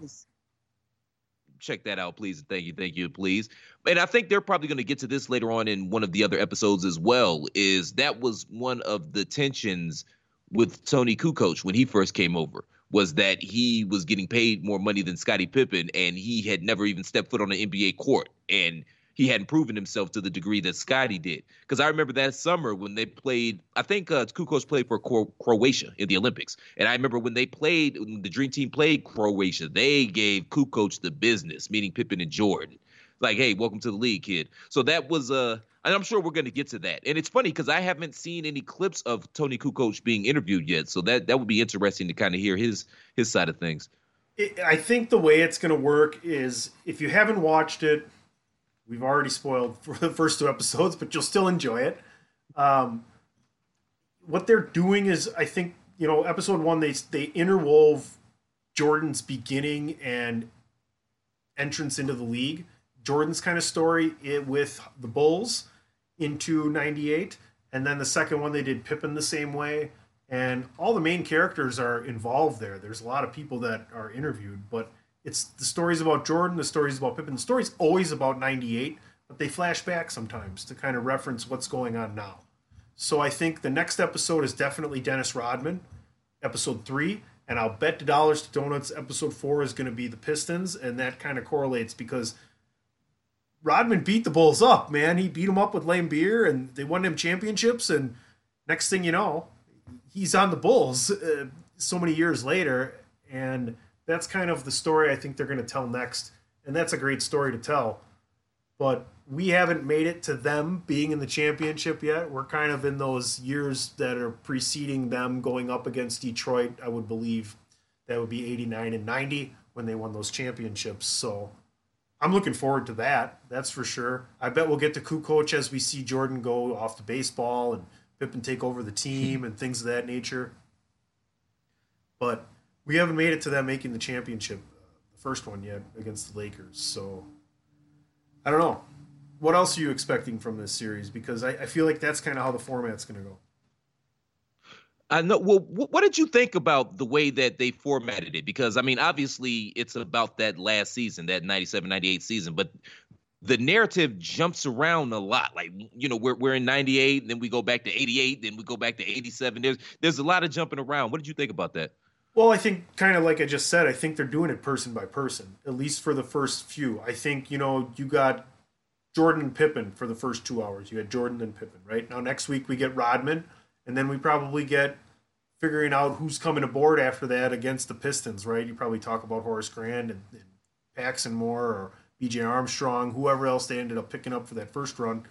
Check that out, please. Thank you, thank you, please. And I think they're probably going to get to this later on in one of the other episodes as well. Is that was one of the tensions with Toni Kukoc when he first came over was that he was getting paid more money than Scottie Pippen, and he had never even stepped foot on an NBA court. And he hadn't proven himself to the degree that Scottie did. Because I remember that summer when they played, I think uh, Kukoc played for Croatia in the Olympics. And I remember when they played, when the Dream Team played Croatia, they gave Kukoc the business, meaning Pippen and Jordan. Like, hey, welcome to the league, kid. So that was, uh, and I'm sure we're going to get to that. And it's funny because I haven't seen any clips of Toni Kukoc being interviewed yet. So that, that would be interesting to kind of hear his his side of things. I think the way it's going to work is if you haven't watched it, We've already spoiled for the first two episodes, but you'll still enjoy it. Um, what they're doing is, I think, you know, episode one they they interwove Jordan's beginning and entrance into the league, Jordan's kind of story it, with the Bulls into '98, and then the second one they did Pippen the same way, and all the main characters are involved there. There's a lot of people that are interviewed, but it's the stories about Jordan, the stories about Pippen. The story's always about 98, but they flash back sometimes to kind of reference what's going on now. So I think the next episode is definitely Dennis Rodman, episode three. And I'll bet the dollars to donuts episode four is going to be the Pistons. And that kind of correlates because Rodman beat the Bulls up, man. He beat them up with Laimbeer, and they won them championships. And next thing you know, he's on the Bulls uh, so many years later. And that's kind of the story I think they're going to tell next. And that's a great story to tell. But we haven't made it to them being in the championship yet. We're kind of in those years that are preceding them going up against Detroit, I would believe. That would be 89 and 90 when they won those championships. So I'm looking forward to that. That's for sure. I bet we'll get to Kukoc as we see Jordan go off to baseball and Pippen take over the team and things of that nature. But we haven't made it to them making the championship, the first one yet against the Lakers. So I don't know. What else are you expecting from this series? Because I, I feel like that's kind of how the format's going to go. I know. Well, what did you think about the way that they formatted it? Because I mean, obviously, it's about that last season, that 97, 98 season, but the narrative jumps around a lot. Like, you know, we're we're in 98, then we go back to 88, then we go back to 87. There's there's a lot of jumping around. What did you think about that? Well, I think kind of like I just said, I think they're doing it person by person, at least for the first few. I think, you know, you got Jordan and Pippen for the first two hours. You had Jordan and Pippen, right? Now next week we get Rodman and then we probably get figuring out who's coming aboard after that against the Pistons, right? You probably talk about Horace Grant and, and Paxson Moore or BJ Armstrong, whoever else they ended up picking up for that first run.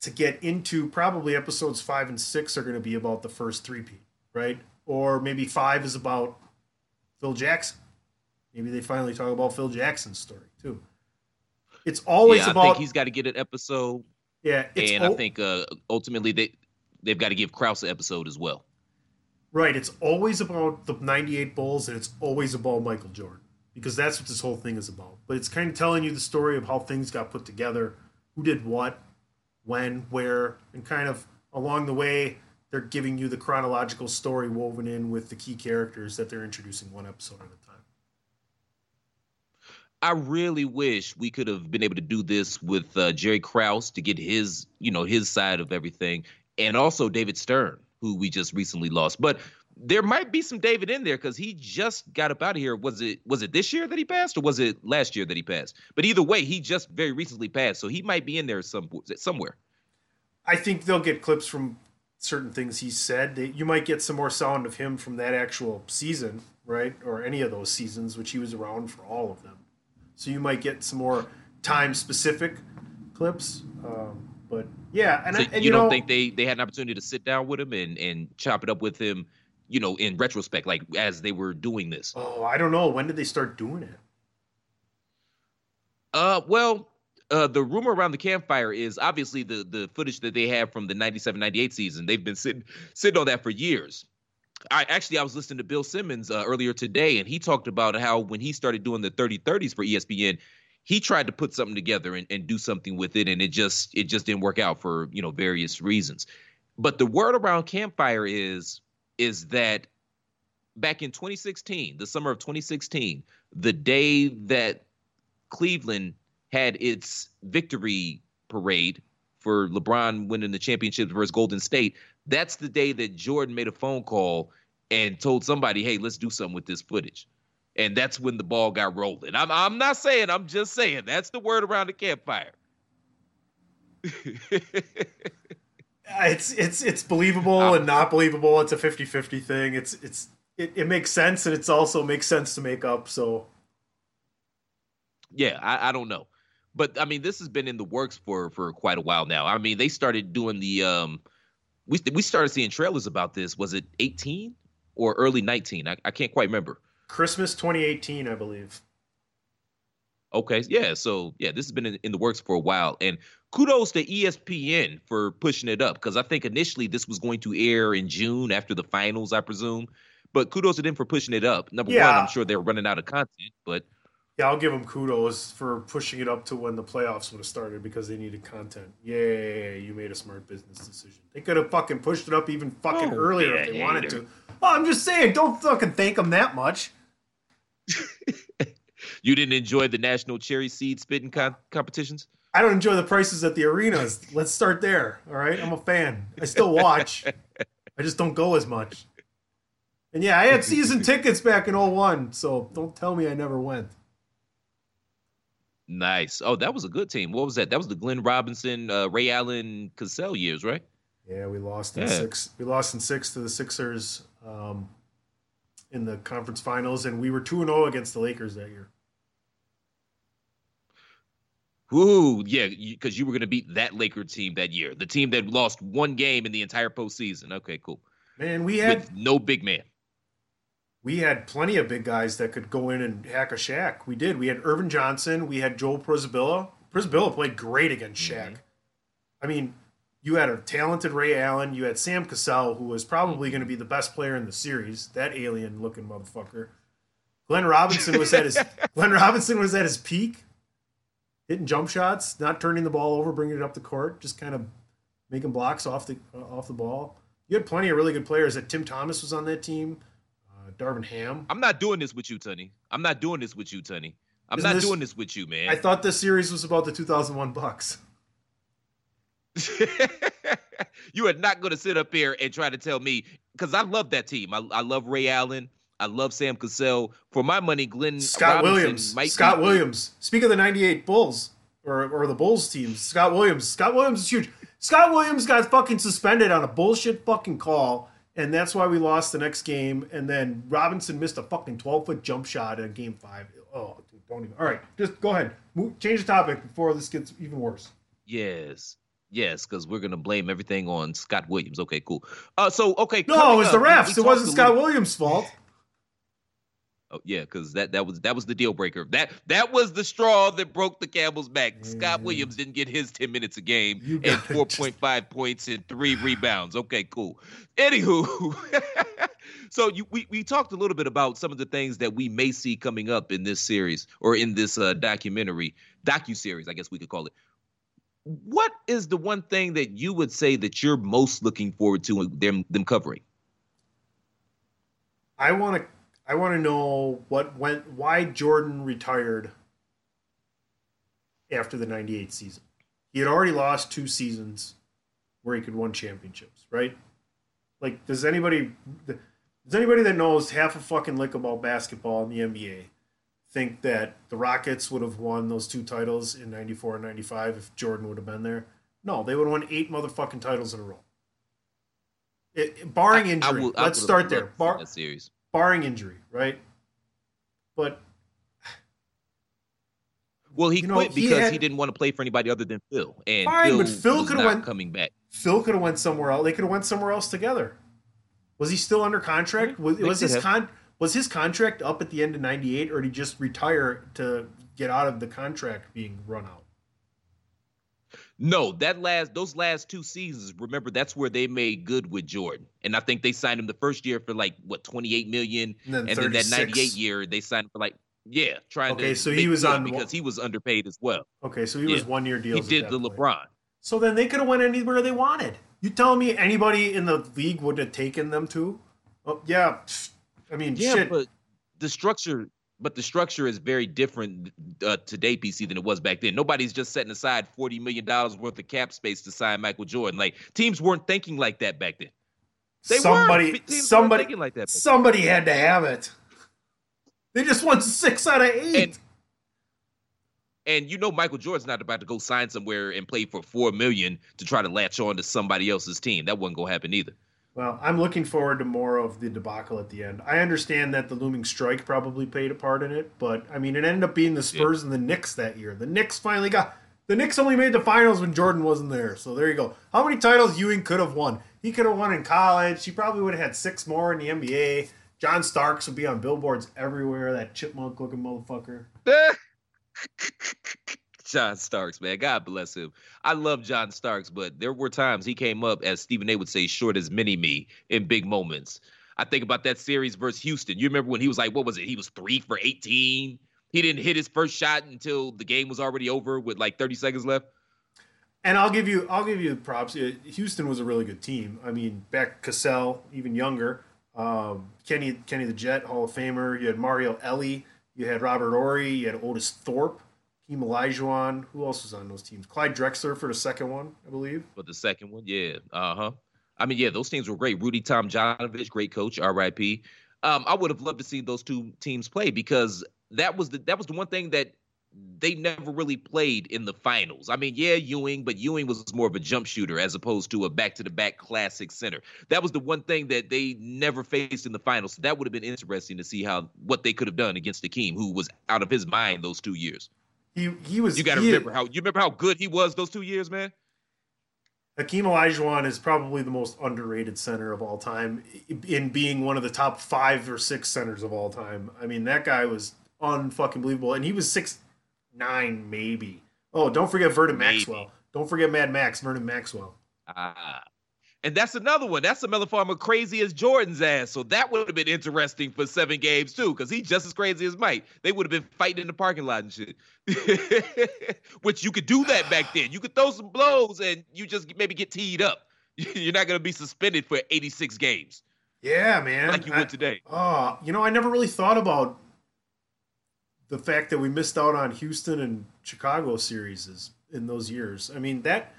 To get into probably episodes five and six are going to be about the first three-peat, right? Or maybe five is about Phil Jackson. Maybe they finally talk about Phil Jackson's story too. It's always yeah, I about. think he's got to get an episode. Yeah, and I think uh, ultimately they they've got to give Krause an episode as well. Right. It's always about the 98 Bulls and it's always about Michael Jordan because that's what this whole thing is about. But it's kind of telling you the story of how things got put together, who did what, when, where, and kind of along the way, they're giving you the chronological story woven in with the key characters that they're introducing one episode at a time. I really wish we could have been able to do this with uh, Jerry Krause to get his, you know, his side of everything and also David Stern, who we just recently lost. But there might be some David in there because he just got up out of here. Was it was it this year that he passed, or was it last year that he passed? But either way, he just very recently passed, so he might be in there some somewhere. I think they'll get clips from certain things he said. You might get some more sound of him from that actual season, right, or any of those seasons, which he was around for all of them. So you might get some more time specific clips. Um, but yeah, and, so I, and you, you, don't know, think they they had an opportunity to sit down with him and and chop it up with him, you know, in retrospect, like as they were doing this? Oh, I don't know. When did they start doing it? Uh, well, uh, the rumor around the campfire is obviously the the footage that they have from the 97-98 season. They've been sitting sitting on that for years. I actually I was listening to Bill Simmons uh, earlier today, and he talked about how when he started doing the 30-30s for ESPN, he tried to put something together and, and do something with it and it just it just didn't work out for you know various reasons but the word around campfire is is that back in 2016 the summer of 2016 the day that cleveland had its victory parade for lebron winning the championship versus golden state that's the day that jordan made a phone call and told somebody hey let's do something with this footage and that's when the ball got rolling. I'm I'm not saying, I'm just saying that's the word around the campfire. it's it's it's believable and not believable. It's a 50-50 thing. It's it's it, it makes sense and it's also makes sense to make up. So yeah, I, I don't know. But I mean, this has been in the works for for quite a while now. I mean, they started doing the um we we started seeing trailers about this. Was it 18 or early 19? I, I can't quite remember. Christmas 2018, I believe. Okay, yeah. So yeah, this has been in, in, the works for a while, and kudos to ESPN for pushing it up because I think initially this was going to air in June after the finals, I presume. But kudos to them for pushing it up. Number yeah. one, I'm sure they're running out of content, but yeah, I'll give them kudos for pushing it up to when the playoffs would have started because they needed content. Yay, you made a smart business decision. They could have fucking pushed it up even fucking oh, earlier yeah, if they yeah, wanted to. Well, I'm just saying, don't fucking thank them that much. you didn't enjoy the national cherry seed spitting competitions? I don't enjoy the prices at the arenas. Let's start there. All right, I'm a fan. I still watch. I just don't go as much. And yeah, I had season tickets back in 01, so don't tell me I never went. Nice. Oh, that was a good team. What was that? That was the Glenn Robinson, uh, Ray Allen, Cassell years, right? Yeah, we lost in yeah. six. We lost in six to the Sixers. Um, in the conference finals, and we were 2 and 0 against the Lakers that year. Ooh, yeah, because you, you, were going to beat that Laker team that year, the team that lost one game in the entire postseason. Okay, cool. Man, we had With no big man. We had plenty of big guys that could go in and hack a Shaq. We did. We had Ervin Johnson. We had Joel Przybyla. Przybyla played great against Shaq. Mm-hmm. I mean, you had a talented Ray Allen. You had Sam Cassell, who was probably going to be the best player in the series. That alien-looking motherfucker. Glenn Robinson was at his Glenn Robinson was at his peak, hitting jump shots, not turning the ball over, bringing it up the court, just kind of making blocks off the uh, off the ball. You had plenty of really good players. That Tim Thomas was on that team. Darvin Ham. I'm not doing this with you, Tunney. I'm not doing this with you, Tunney. I'm Isn't not this, doing this with you, man. I thought this series was about the 2001 Bucks. you are not going to sit up here and try to tell me because I love that team. I, I love Ray Allen. I love Sam Cassell. For my money, Glenn Scott Robinson Williams. Might Scott be- Williams. Speak of the '98 Bulls or or the Bulls team. Scott Williams. Scott Williams is huge. Scott Williams got fucking suspended on a bullshit fucking call, and that's why we lost the next game. And then Robinson missed a fucking 12 foot jump shot in game five. Oh, dude, don't even. All right, just go ahead. Move, change the topic before this gets even worse. Yes. Yes, because we're gonna blame everything on Scott Williams. Okay, cool. Uh, so okay. No, it was up, the refs. It wasn't Scott little... Williams' fault. Oh yeah, because that that was that was the deal breaker. That that was the straw that broke the camel's back. Mm. Scott Williams didn't get his ten minutes a game and four point five points and three rebounds. Okay, cool. Anywho, so you, we we talked a little bit about some of the things that we may see coming up in this series or in this uh, documentary docu series, I guess we could call it what is the one thing that you would say that you're most looking forward to them them covering? I want to I want to know what went why Jordan retired after the 98 season. He had already lost two seasons where he could win championships, right? Like does anybody does anybody that knows half a fucking lick about basketball in the NBA think that the Rockets would have won those two titles in 94 and 95 if Jordan would have been there. No, they would have won eight motherfucking titles in a row. It, barring injury, I, I will, let's start there. Bar, series. Barring injury, right? But well, he you know, quit because he, had, he, didn't want to play for anybody other than Phil, and fine, Phil but Phil could have went coming back. Phil could have went somewhere else. They could have went somewhere else together. Was he still under contract? Was, was his con? Was his contract up at the end of '98, or did he just retire to get out of the contract being run out? No, that last those last two seasons, remember that's where they made good with Jordan. And I think they signed him the first year for like what 28 million and then, and then that 98 year they signed him for like yeah, trying okay, to so he was on because he was underpaid as well. Okay, so he yeah. was one year deal. He did the point. LeBron. So then they could have went anywhere they wanted. You telling me anybody in the league would have taken them to? Oh, yeah, I mean, yeah, shit. but the structure, but the structure is very different uh, today, PC, than it was back then. Nobody's just setting aside forty million dollars worth of cap space to sign Michael Jordan. Like teams weren't thinking like that back then. They somebody, somebody, like that. somebody then. had to have it. They just won six out of eight. And, and you know Michael Jordan's not about to go sign somewhere and play for four million to try to latch on to somebody else's team. That wasn't gonna happen either. Well, I'm looking forward to more of the debacle at the end. I understand that the looming strike probably played a part in it, but I mean, it ended up being the Spurs yeah. and the Knicks that year. The Knicks finally got the Knicks only made the finals when Jordan wasn't there. So there you go. How many titles Ewing could have won? He could have won in college. He probably would have had six more in the NBA. John Starks would be on billboards everywhere. That chipmunk looking motherfucker. John Starks, man. God bless him. I love John Starks, but there were times he came up, as Stephen A would say, short as mini me in big moments. I think about that series versus Houston. You remember when he was like, what was it? He was three for 18. He didn't hit his first shot until the game was already over with like 30 seconds left. And I'll give you, I'll give you props. Houston was a really good team. I mean, back Cassell, even younger. Um, Kenny, Kenny the Jet, Hall of Famer. You had Mario Elie. You had Robert Horry. You had Otis Thorpe. Hakeem Olajuwon. Who else was on those teams? Clyde Drexler for the second one, I believe. For the second one, yeah. Uh huh. I mean, yeah, those teams were great. Rudy Tomjanovich, great coach, R.I.P. Um, I would have loved to see those two teams play because that was the that was the one thing that they never really played in the finals. I mean, yeah, Ewing, but Ewing was more of a jump shooter as opposed to a back to the back classic center. That was the one thing that they never faced in the finals. So that would have been interesting to see how what they could have done against Hakeem, who was out of his mind those two years. He he was. You got to remember how you remember how good he was those two years, man. Hakeem Olajuwon is probably the most underrated center of all time in being one of the top five or six centers of all time. I mean, that guy was unfucking believable, and he was six nine maybe. Oh, don't forget Vernon Maxwell. Don't forget Mad Max, Vernon Maxwell. Ah, and that's another one. That's a Miller Farmer crazy as Jordan's ass. So that would have been interesting for seven games too, because he's just as crazy as Mike. They would have been fighting in the parking lot and shit. Which you could do that back then. You could throw some blows and you just maybe get teed up. You're not going to be suspended for 86 games. Yeah, man. Like you would today. Oh, you know, I never really thought about the fact that we missed out on Houston and Chicago series in those years. I mean, that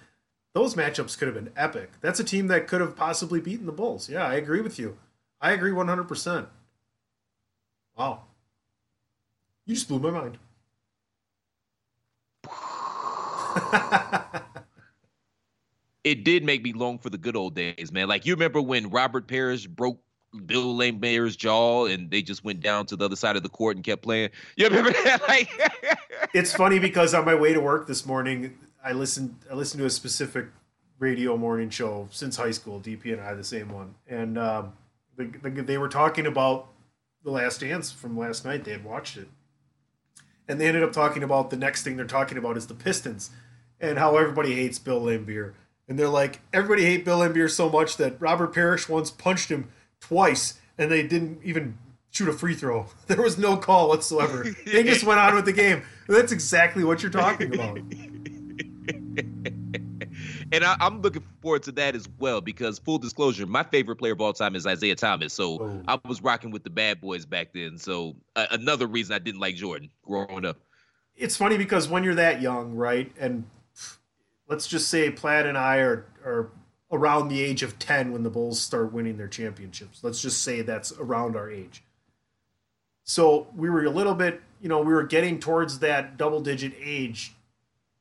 those matchups could have been epic. That's a team that could have possibly beaten the Bulls. Yeah, I agree with you. I agree 100%. Wow. You just blew my mind. it did make me long for the good old days, man. Like you remember when Robert Parish broke Bill Laimbeer's jaw and they just went down to the other side of the court and kept playing. You remember that? Like It's funny because on my way to work this morning, I listened I listened to a specific radio morning show since high school. DP and I the same one, and um, the, the, they were talking about the Last Dance from last night. They had watched it, and they ended up talking about the next thing they're talking about is the Pistons and how everybody hates Bill Laimbeer. And they're like, everybody hate Bill Laimbeer so much that Robert Parish once punched him twice, and they didn't even shoot a free throw. There was no call whatsoever. they just went on with the game. That's exactly what you're talking about. and I, am looking forward to that as well because full disclosure, my favorite player of all time is Isiah Thomas. So oh. I was rocking with the bad boys back then. So uh, another reason I didn't like Jordan growing up. It's funny because when you're that young, right, and let's just say Platt and I are are around the age of 10 when the Bulls start winning their championships. Let's just say that's around our age. So we were a little bit, you know, we were getting towards that double digit age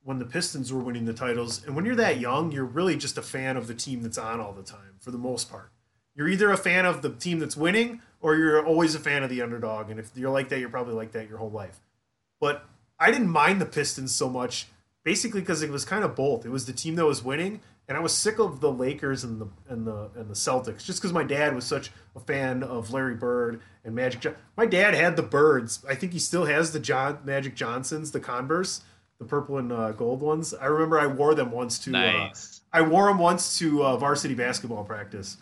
when the Pistons were winning the titles. And when you're that young, you're really just a fan of the team that's on all the time for the most part. You're either a fan of the team that's winning or you're always a fan of the underdog. And if you're like that, you're probably like that your whole life. But I didn't mind the Pistons so much basically because it was kind of both. It was the team that was winning, and I was sick of the Lakers and the and the and the Celtics just because my dad was such a fan of Larry Bird and Magic. John- my dad had the Birds. I think he still has the John Magic Johnsons, the Converse, the purple and uh, gold ones. I remember I wore them once to. Uh, nice. Uh, I wore them once to uh, varsity basketball practice.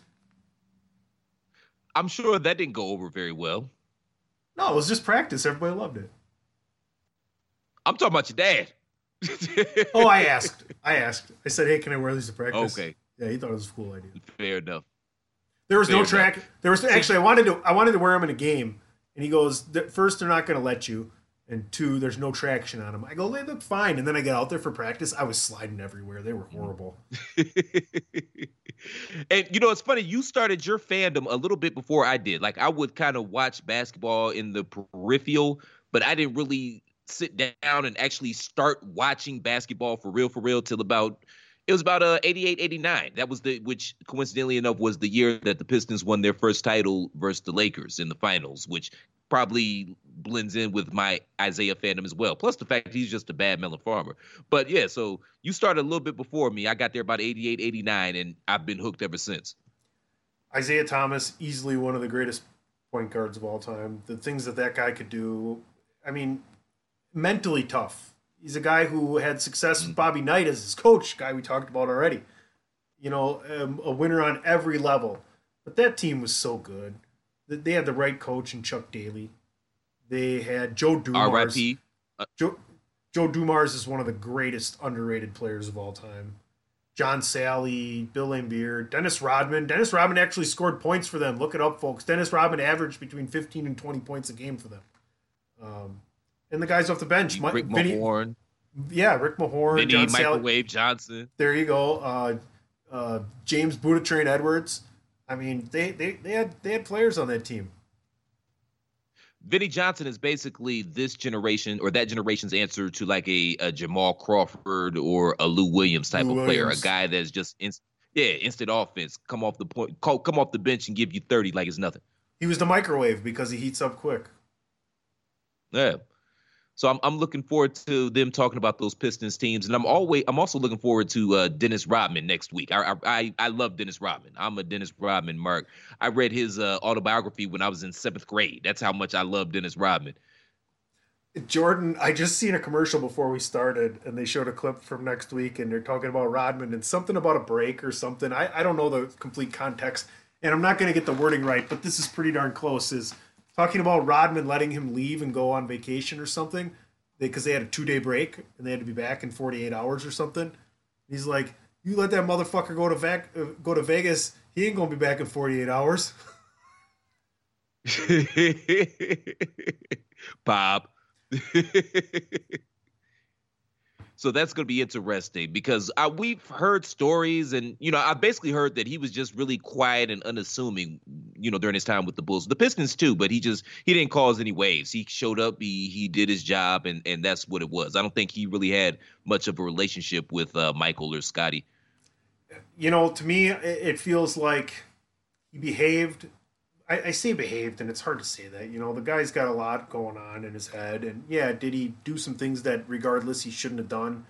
I'm sure that didn't go over very well. No, it was just practice. Everybody loved it. I'm talking about your dad. oh, I asked. I asked. I said, "Hey, can I wear these to practice?" Okay. Yeah, he thought it was a cool idea. Fair enough. There was Fair no track. Enough. There was actually. I wanted to. I wanted to wear them in a game, and he goes, first, they're not going to let you, and two, there's no traction on them." I go, "They look fine." And then I get out there for practice. I was sliding everywhere. They were horrible. and you know, it's funny. You started your fandom a little bit before I did. Like I would kind of watch basketball in the peripheral, but I didn't really sit down and actually start watching basketball for real, for real, till about it was about uh 88 89 that was the which coincidentally enough was the year that the pistons won their first title versus the lakers in the finals which probably blends in with my Isiah fandom as well plus the fact he's just a bad melon farmer but yeah so you started a little bit before me i got there about 88 89 and i've been hooked ever since Isiah thomas easily one of the greatest point guards of all time the things that that guy could do i mean mentally tough. He's a guy who had success with Bobby Knight as his coach, guy we talked about already. You know, um, a winner on every level. But that team was so good. They had the right coach in Chuck Daly. They had Joe Dumars. R.I.P. Uh, Joe, Joe Dumars is one of the greatest underrated players of all time. John Salley, Bill Laimbeer, Dennis Rodman. Dennis Rodman actually scored points for them. Look it up, folks. Dennis Rodman averaged between 15 and 20 points a game for them. Um, and the guys off the bench. Rick Vinny, Mahorn. Yeah, Rick Mahorn. Vinny John Microwave Johnson. There you go. Uh, uh, James Buddha Train Edwards. I mean, they, they, they had they had players on that team. Vinny Johnson is basically this generation or that generation's answer to like a, a Jamal Crawford or a Lou Williams type Lou of player, a guy that's just inst- yeah instant offense, come off the point, come off the bench and give you thirty like it's nothing. He was the microwave because he heats up quick. Yeah. So I'm I'm looking forward to them talking about those Pistons teams, and I'm always I'm also looking forward to uh, Dennis Rodman next week. I, I I love Dennis Rodman. I'm a Dennis Rodman mark. I read his uh, autobiography when I was in seventh grade. That's how much I love Dennis Rodman. Jordan, I just seen a commercial before we started, and they showed a clip from next week, and they're talking about Rodman and something about a break or something. I, I don't know the complete context, and I'm not going to get the wording right, but this is pretty darn close. Is talking about Rodman letting him leave and go on vacation or something because they, they, had a two day break and they had to be back in 48 hours or something. He's like, You let that motherfucker go to Vac- uh, go to Vegas. He ain't gonna be back in 48 hours. Bob. so that's going to be interesting because I, we've heard stories, and you know, I basically heard that he was just really quiet and unassuming, you know, during his time with the Bulls, the Pistons too. But he just he didn't cause any waves. He showed up, he he did his job, and and that's what it was. I don't think he really had much of a relationship with uh, Michael or Scottie. You know, to me, it feels like he behaved I, I say behaved, and it's hard to say that. You know, the guy's got a lot going on in his head, and yeah, did he do some things that, regardless, he shouldn't have done?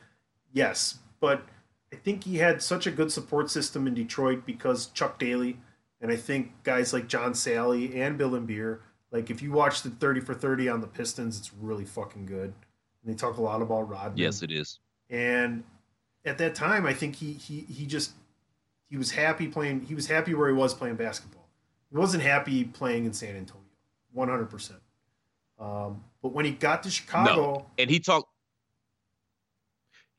Yes, but I think he had such a good support system in Detroit because Chuck Daly, and I think guys like John Salley and Bill Laimbeer. Like if you watch the thirty for thirty on the Pistons, it's really fucking good. And they talk a lot about Rodman. Yes, it is. And at that time, I think he he he just he was happy playing. He was happy where he was playing basketball. He wasn't happy playing in San Antonio, 100%. Um, but when he got to Chicago. No. And he talked.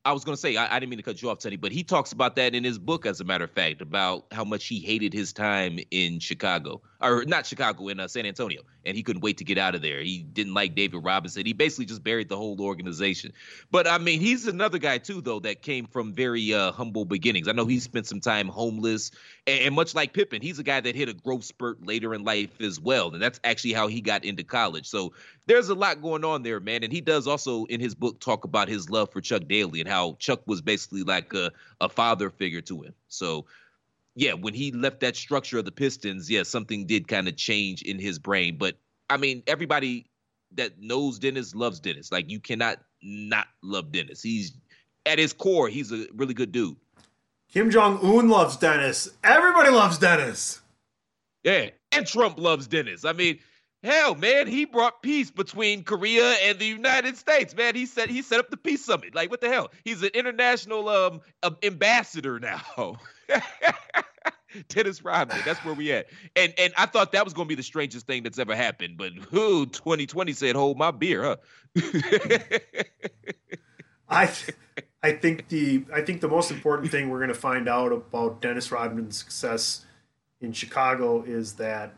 I was going to say, I, I, didn't mean to cut you off, Tony, but he talks about that in his book, as a matter of fact, about how much he hated his time in Chicago, or not Chicago, in uh, San Antonio, and he couldn't wait to get out of there. He didn't like David Robinson. He basically just buried the whole organization. But I mean, he's another guy too, though, that came from very uh, humble beginnings. I know he spent some time homeless, and, and much like Pippen, he's a guy that hit a growth spurt later in life as well, and that's actually how he got into college. So there's a lot going on there, man. And he does also in his book talk about his love for Chuck Daly and how Chuck was basically like a, a father figure to him. So yeah, when he left that structure of the Pistons, yeah, something did kind of change in his brain. But I mean, everybody that knows Dennis loves Dennis. Like you cannot not love Dennis. He's at his core, he's a really good dude. Kim Jong Un loves Dennis. Everybody loves Dennis. Yeah, and Trump loves Dennis. I mean, hell, man, he brought peace between Korea and the United States. Man, he said he set up the peace summit. Like, what the hell? He's an international um, ambassador now. Dennis Rodman. That's where we at. And and I thought that was gonna be the strangest thing that's ever happened. But who 2020 said, hold my beer, huh? I I think the I think the most important thing we're gonna find out about Dennis Rodman's success in Chicago is that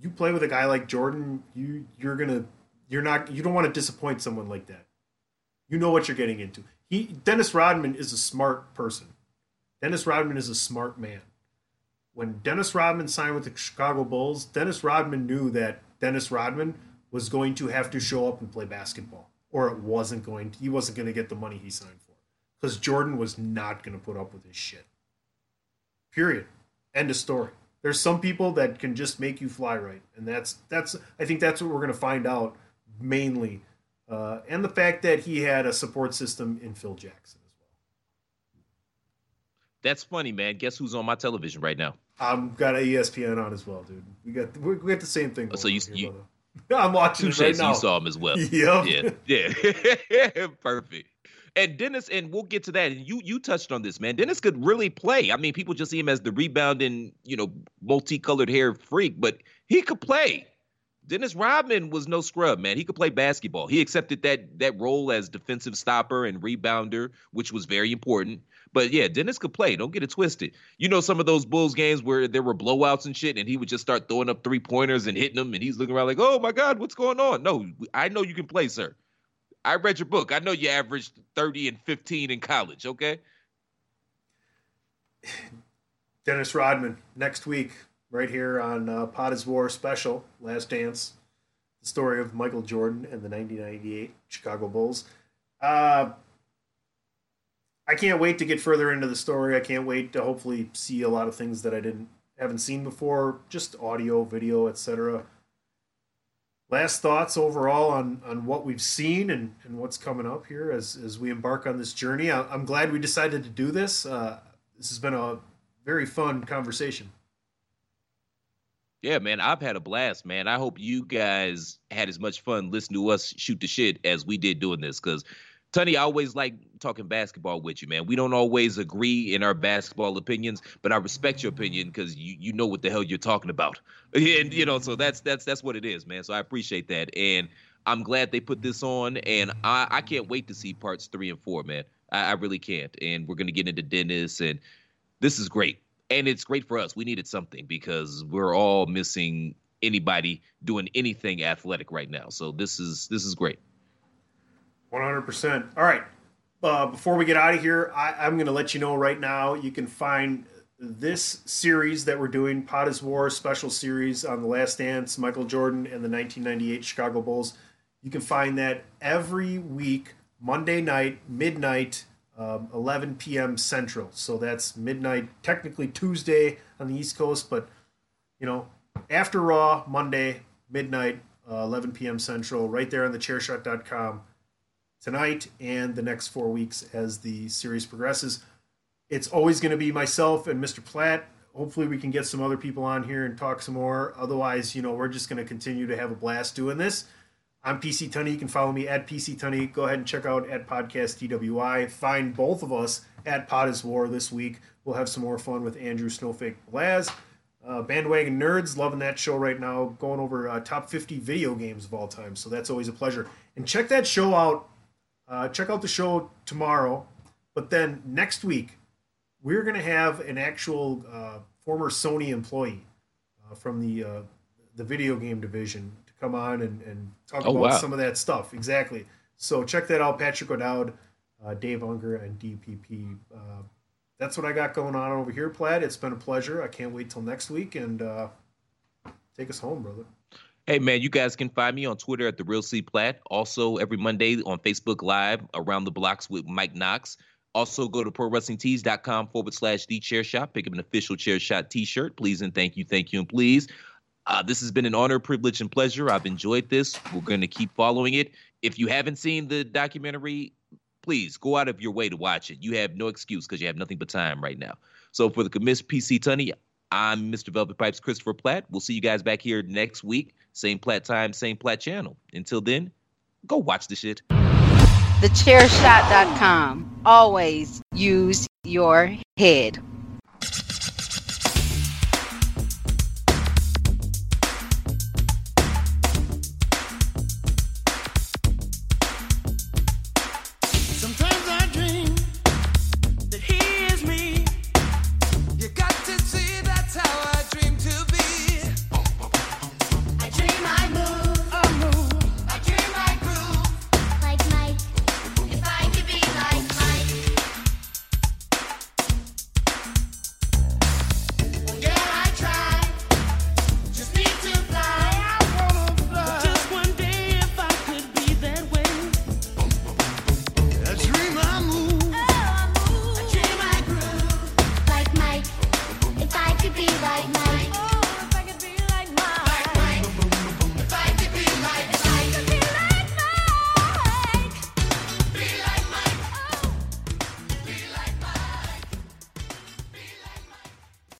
you play with a guy like Jordan, you you're gonna you're not you don't want to disappoint someone like that. You know what you're getting into. He Dennis Rodman is a smart person. Dennis Rodman is a smart man. When Dennis Rodman signed with the Chicago Bulls, Dennis Rodman knew that Dennis Rodman was going to have to show up and play basketball, or it wasn't going. To, he wasn't going to get the money he signed for, because Jordan was not going to put up with his shit. Period. End of story. There's some people that can just make you fly right, and that's that's. I think that's what we're going to find out mainly, uh, and the fact that he had a support system in Phil Jackson. As well. That's funny, man. Guess who's on my television right now? I've got ESPN on as well, dude. We got we got the same thing. Oh, so you, you I'm watching it right now. You saw him as well. Yep. Yeah, yeah, perfect. And Dennis, and we'll get to that. And you you touched on this, man. Dennis could really play. I mean, people just see him as the rebounding, you know, multicolored hair freak, but he could play. Dennis Rodman was no scrub, man. He could play basketball. He accepted that that role as defensive stopper and rebounder, which was very important. But yeah, Dennis could play. Don't get it twisted. You know some of those Bulls games where there were blowouts and shit, and he would just start throwing up three pointers and hitting them, and he's looking around like, "Oh my God, what's going on?" No, I know you can play, sir. I read your book. I know you averaged thirty and fifteen in college. Okay. Dennis Rodman next week, right here on uh, Pod is War special, Last Dance, the story of Michael Jordan and the 1998 Chicago Bulls. Uh, I can't wait to get further into the story. I can't wait to hopefully see a lot of things that I didn't haven't seen before, just audio, video, etc. Last thoughts overall on, on what we've seen and, and what's coming up here as, as we embark on this journey. I, am glad we decided to do this. Uh, this has been a very fun conversation. Yeah, man, I've had a blast, man. I hope you guys had as much fun listening to us shoot the shit as we did doing this because Tony, I always like talking basketball with you, man. We don't always agree in our basketball opinions, but I respect your opinion because you you know what the hell you're talking about, and you know, so that's that's that's what it is, man. So I appreciate that, and I'm glad they put this on, and I I can't wait to see parts three and four, man. I, I really can't. And we're gonna get into Dennis, and this is great. And it's great for us. We needed something because we're all missing anybody doing anything athletic right now. So this is this is great. One hundred percent. All right. Uh, before we get out of here, I, I'm going to let you know right now. You can find this series that we're doing, Pod is War special series on the Last Dance, Michael Jordan and the 1998 Chicago Bulls. You can find that every week, Monday night, midnight, um, 11 p.m. Central. So that's midnight, technically Tuesday on the East Coast, but you know, after Raw, Monday, midnight, uh, 11 p.m. Central, right there on the chairshot.com tonight and the next four weeks as the series progresses. It's always going to be myself and Mr. Platt. Hopefully, we can get some other people on here and talk some more. Otherwise, you know, we're just going to continue to have a blast doing this. I'm PC Tunney. You can follow me at PC Tunney. Go ahead and check out at Podcast DWI. Find both of us at Pod is War this week. We'll have some more fun with Andrew Snowflake Blaz. Uh, Bandwagon Nerds, loving that show right now, going over uh, top 50 video games of all time. So that's always a pleasure. And check that show out. Uh, check out the show tomorrow. But then next week, we're going to have an actual uh, former Sony employee uh, from the uh, the video game division come on and, and talk oh, about wow. some of that stuff. Exactly. So check that out. Patrick O'Dowd, Dave Unger, and DPP that's what I got going on over here, Platt. It's been a pleasure. I can't wait till next week and uh, take us home, brother. Hey man, you guys can find me on Twitter at the Real C Platt. Also every Monday on Facebook Live around the blocks with Mike Knox. Also go to prowrestlingtees.com forward slash the chair shot. Pick up an official chair shot t-shirt. Please and thank you, thank you, and please. Uh, this has been an honor, privilege, and pleasure. I've enjoyed this. We're going to keep following it. If you haven't seen the documentary, please go out of your way to watch it. You have no excuse because you have nothing but time right now. So for the commiss PC Tunney, I'm Mr. Velvet Pipes Christopher Platt. We'll see you guys back here next week. Same Platt time, same Platt channel. Until then, go watch the shit. TheChairShot.com. Always use your head.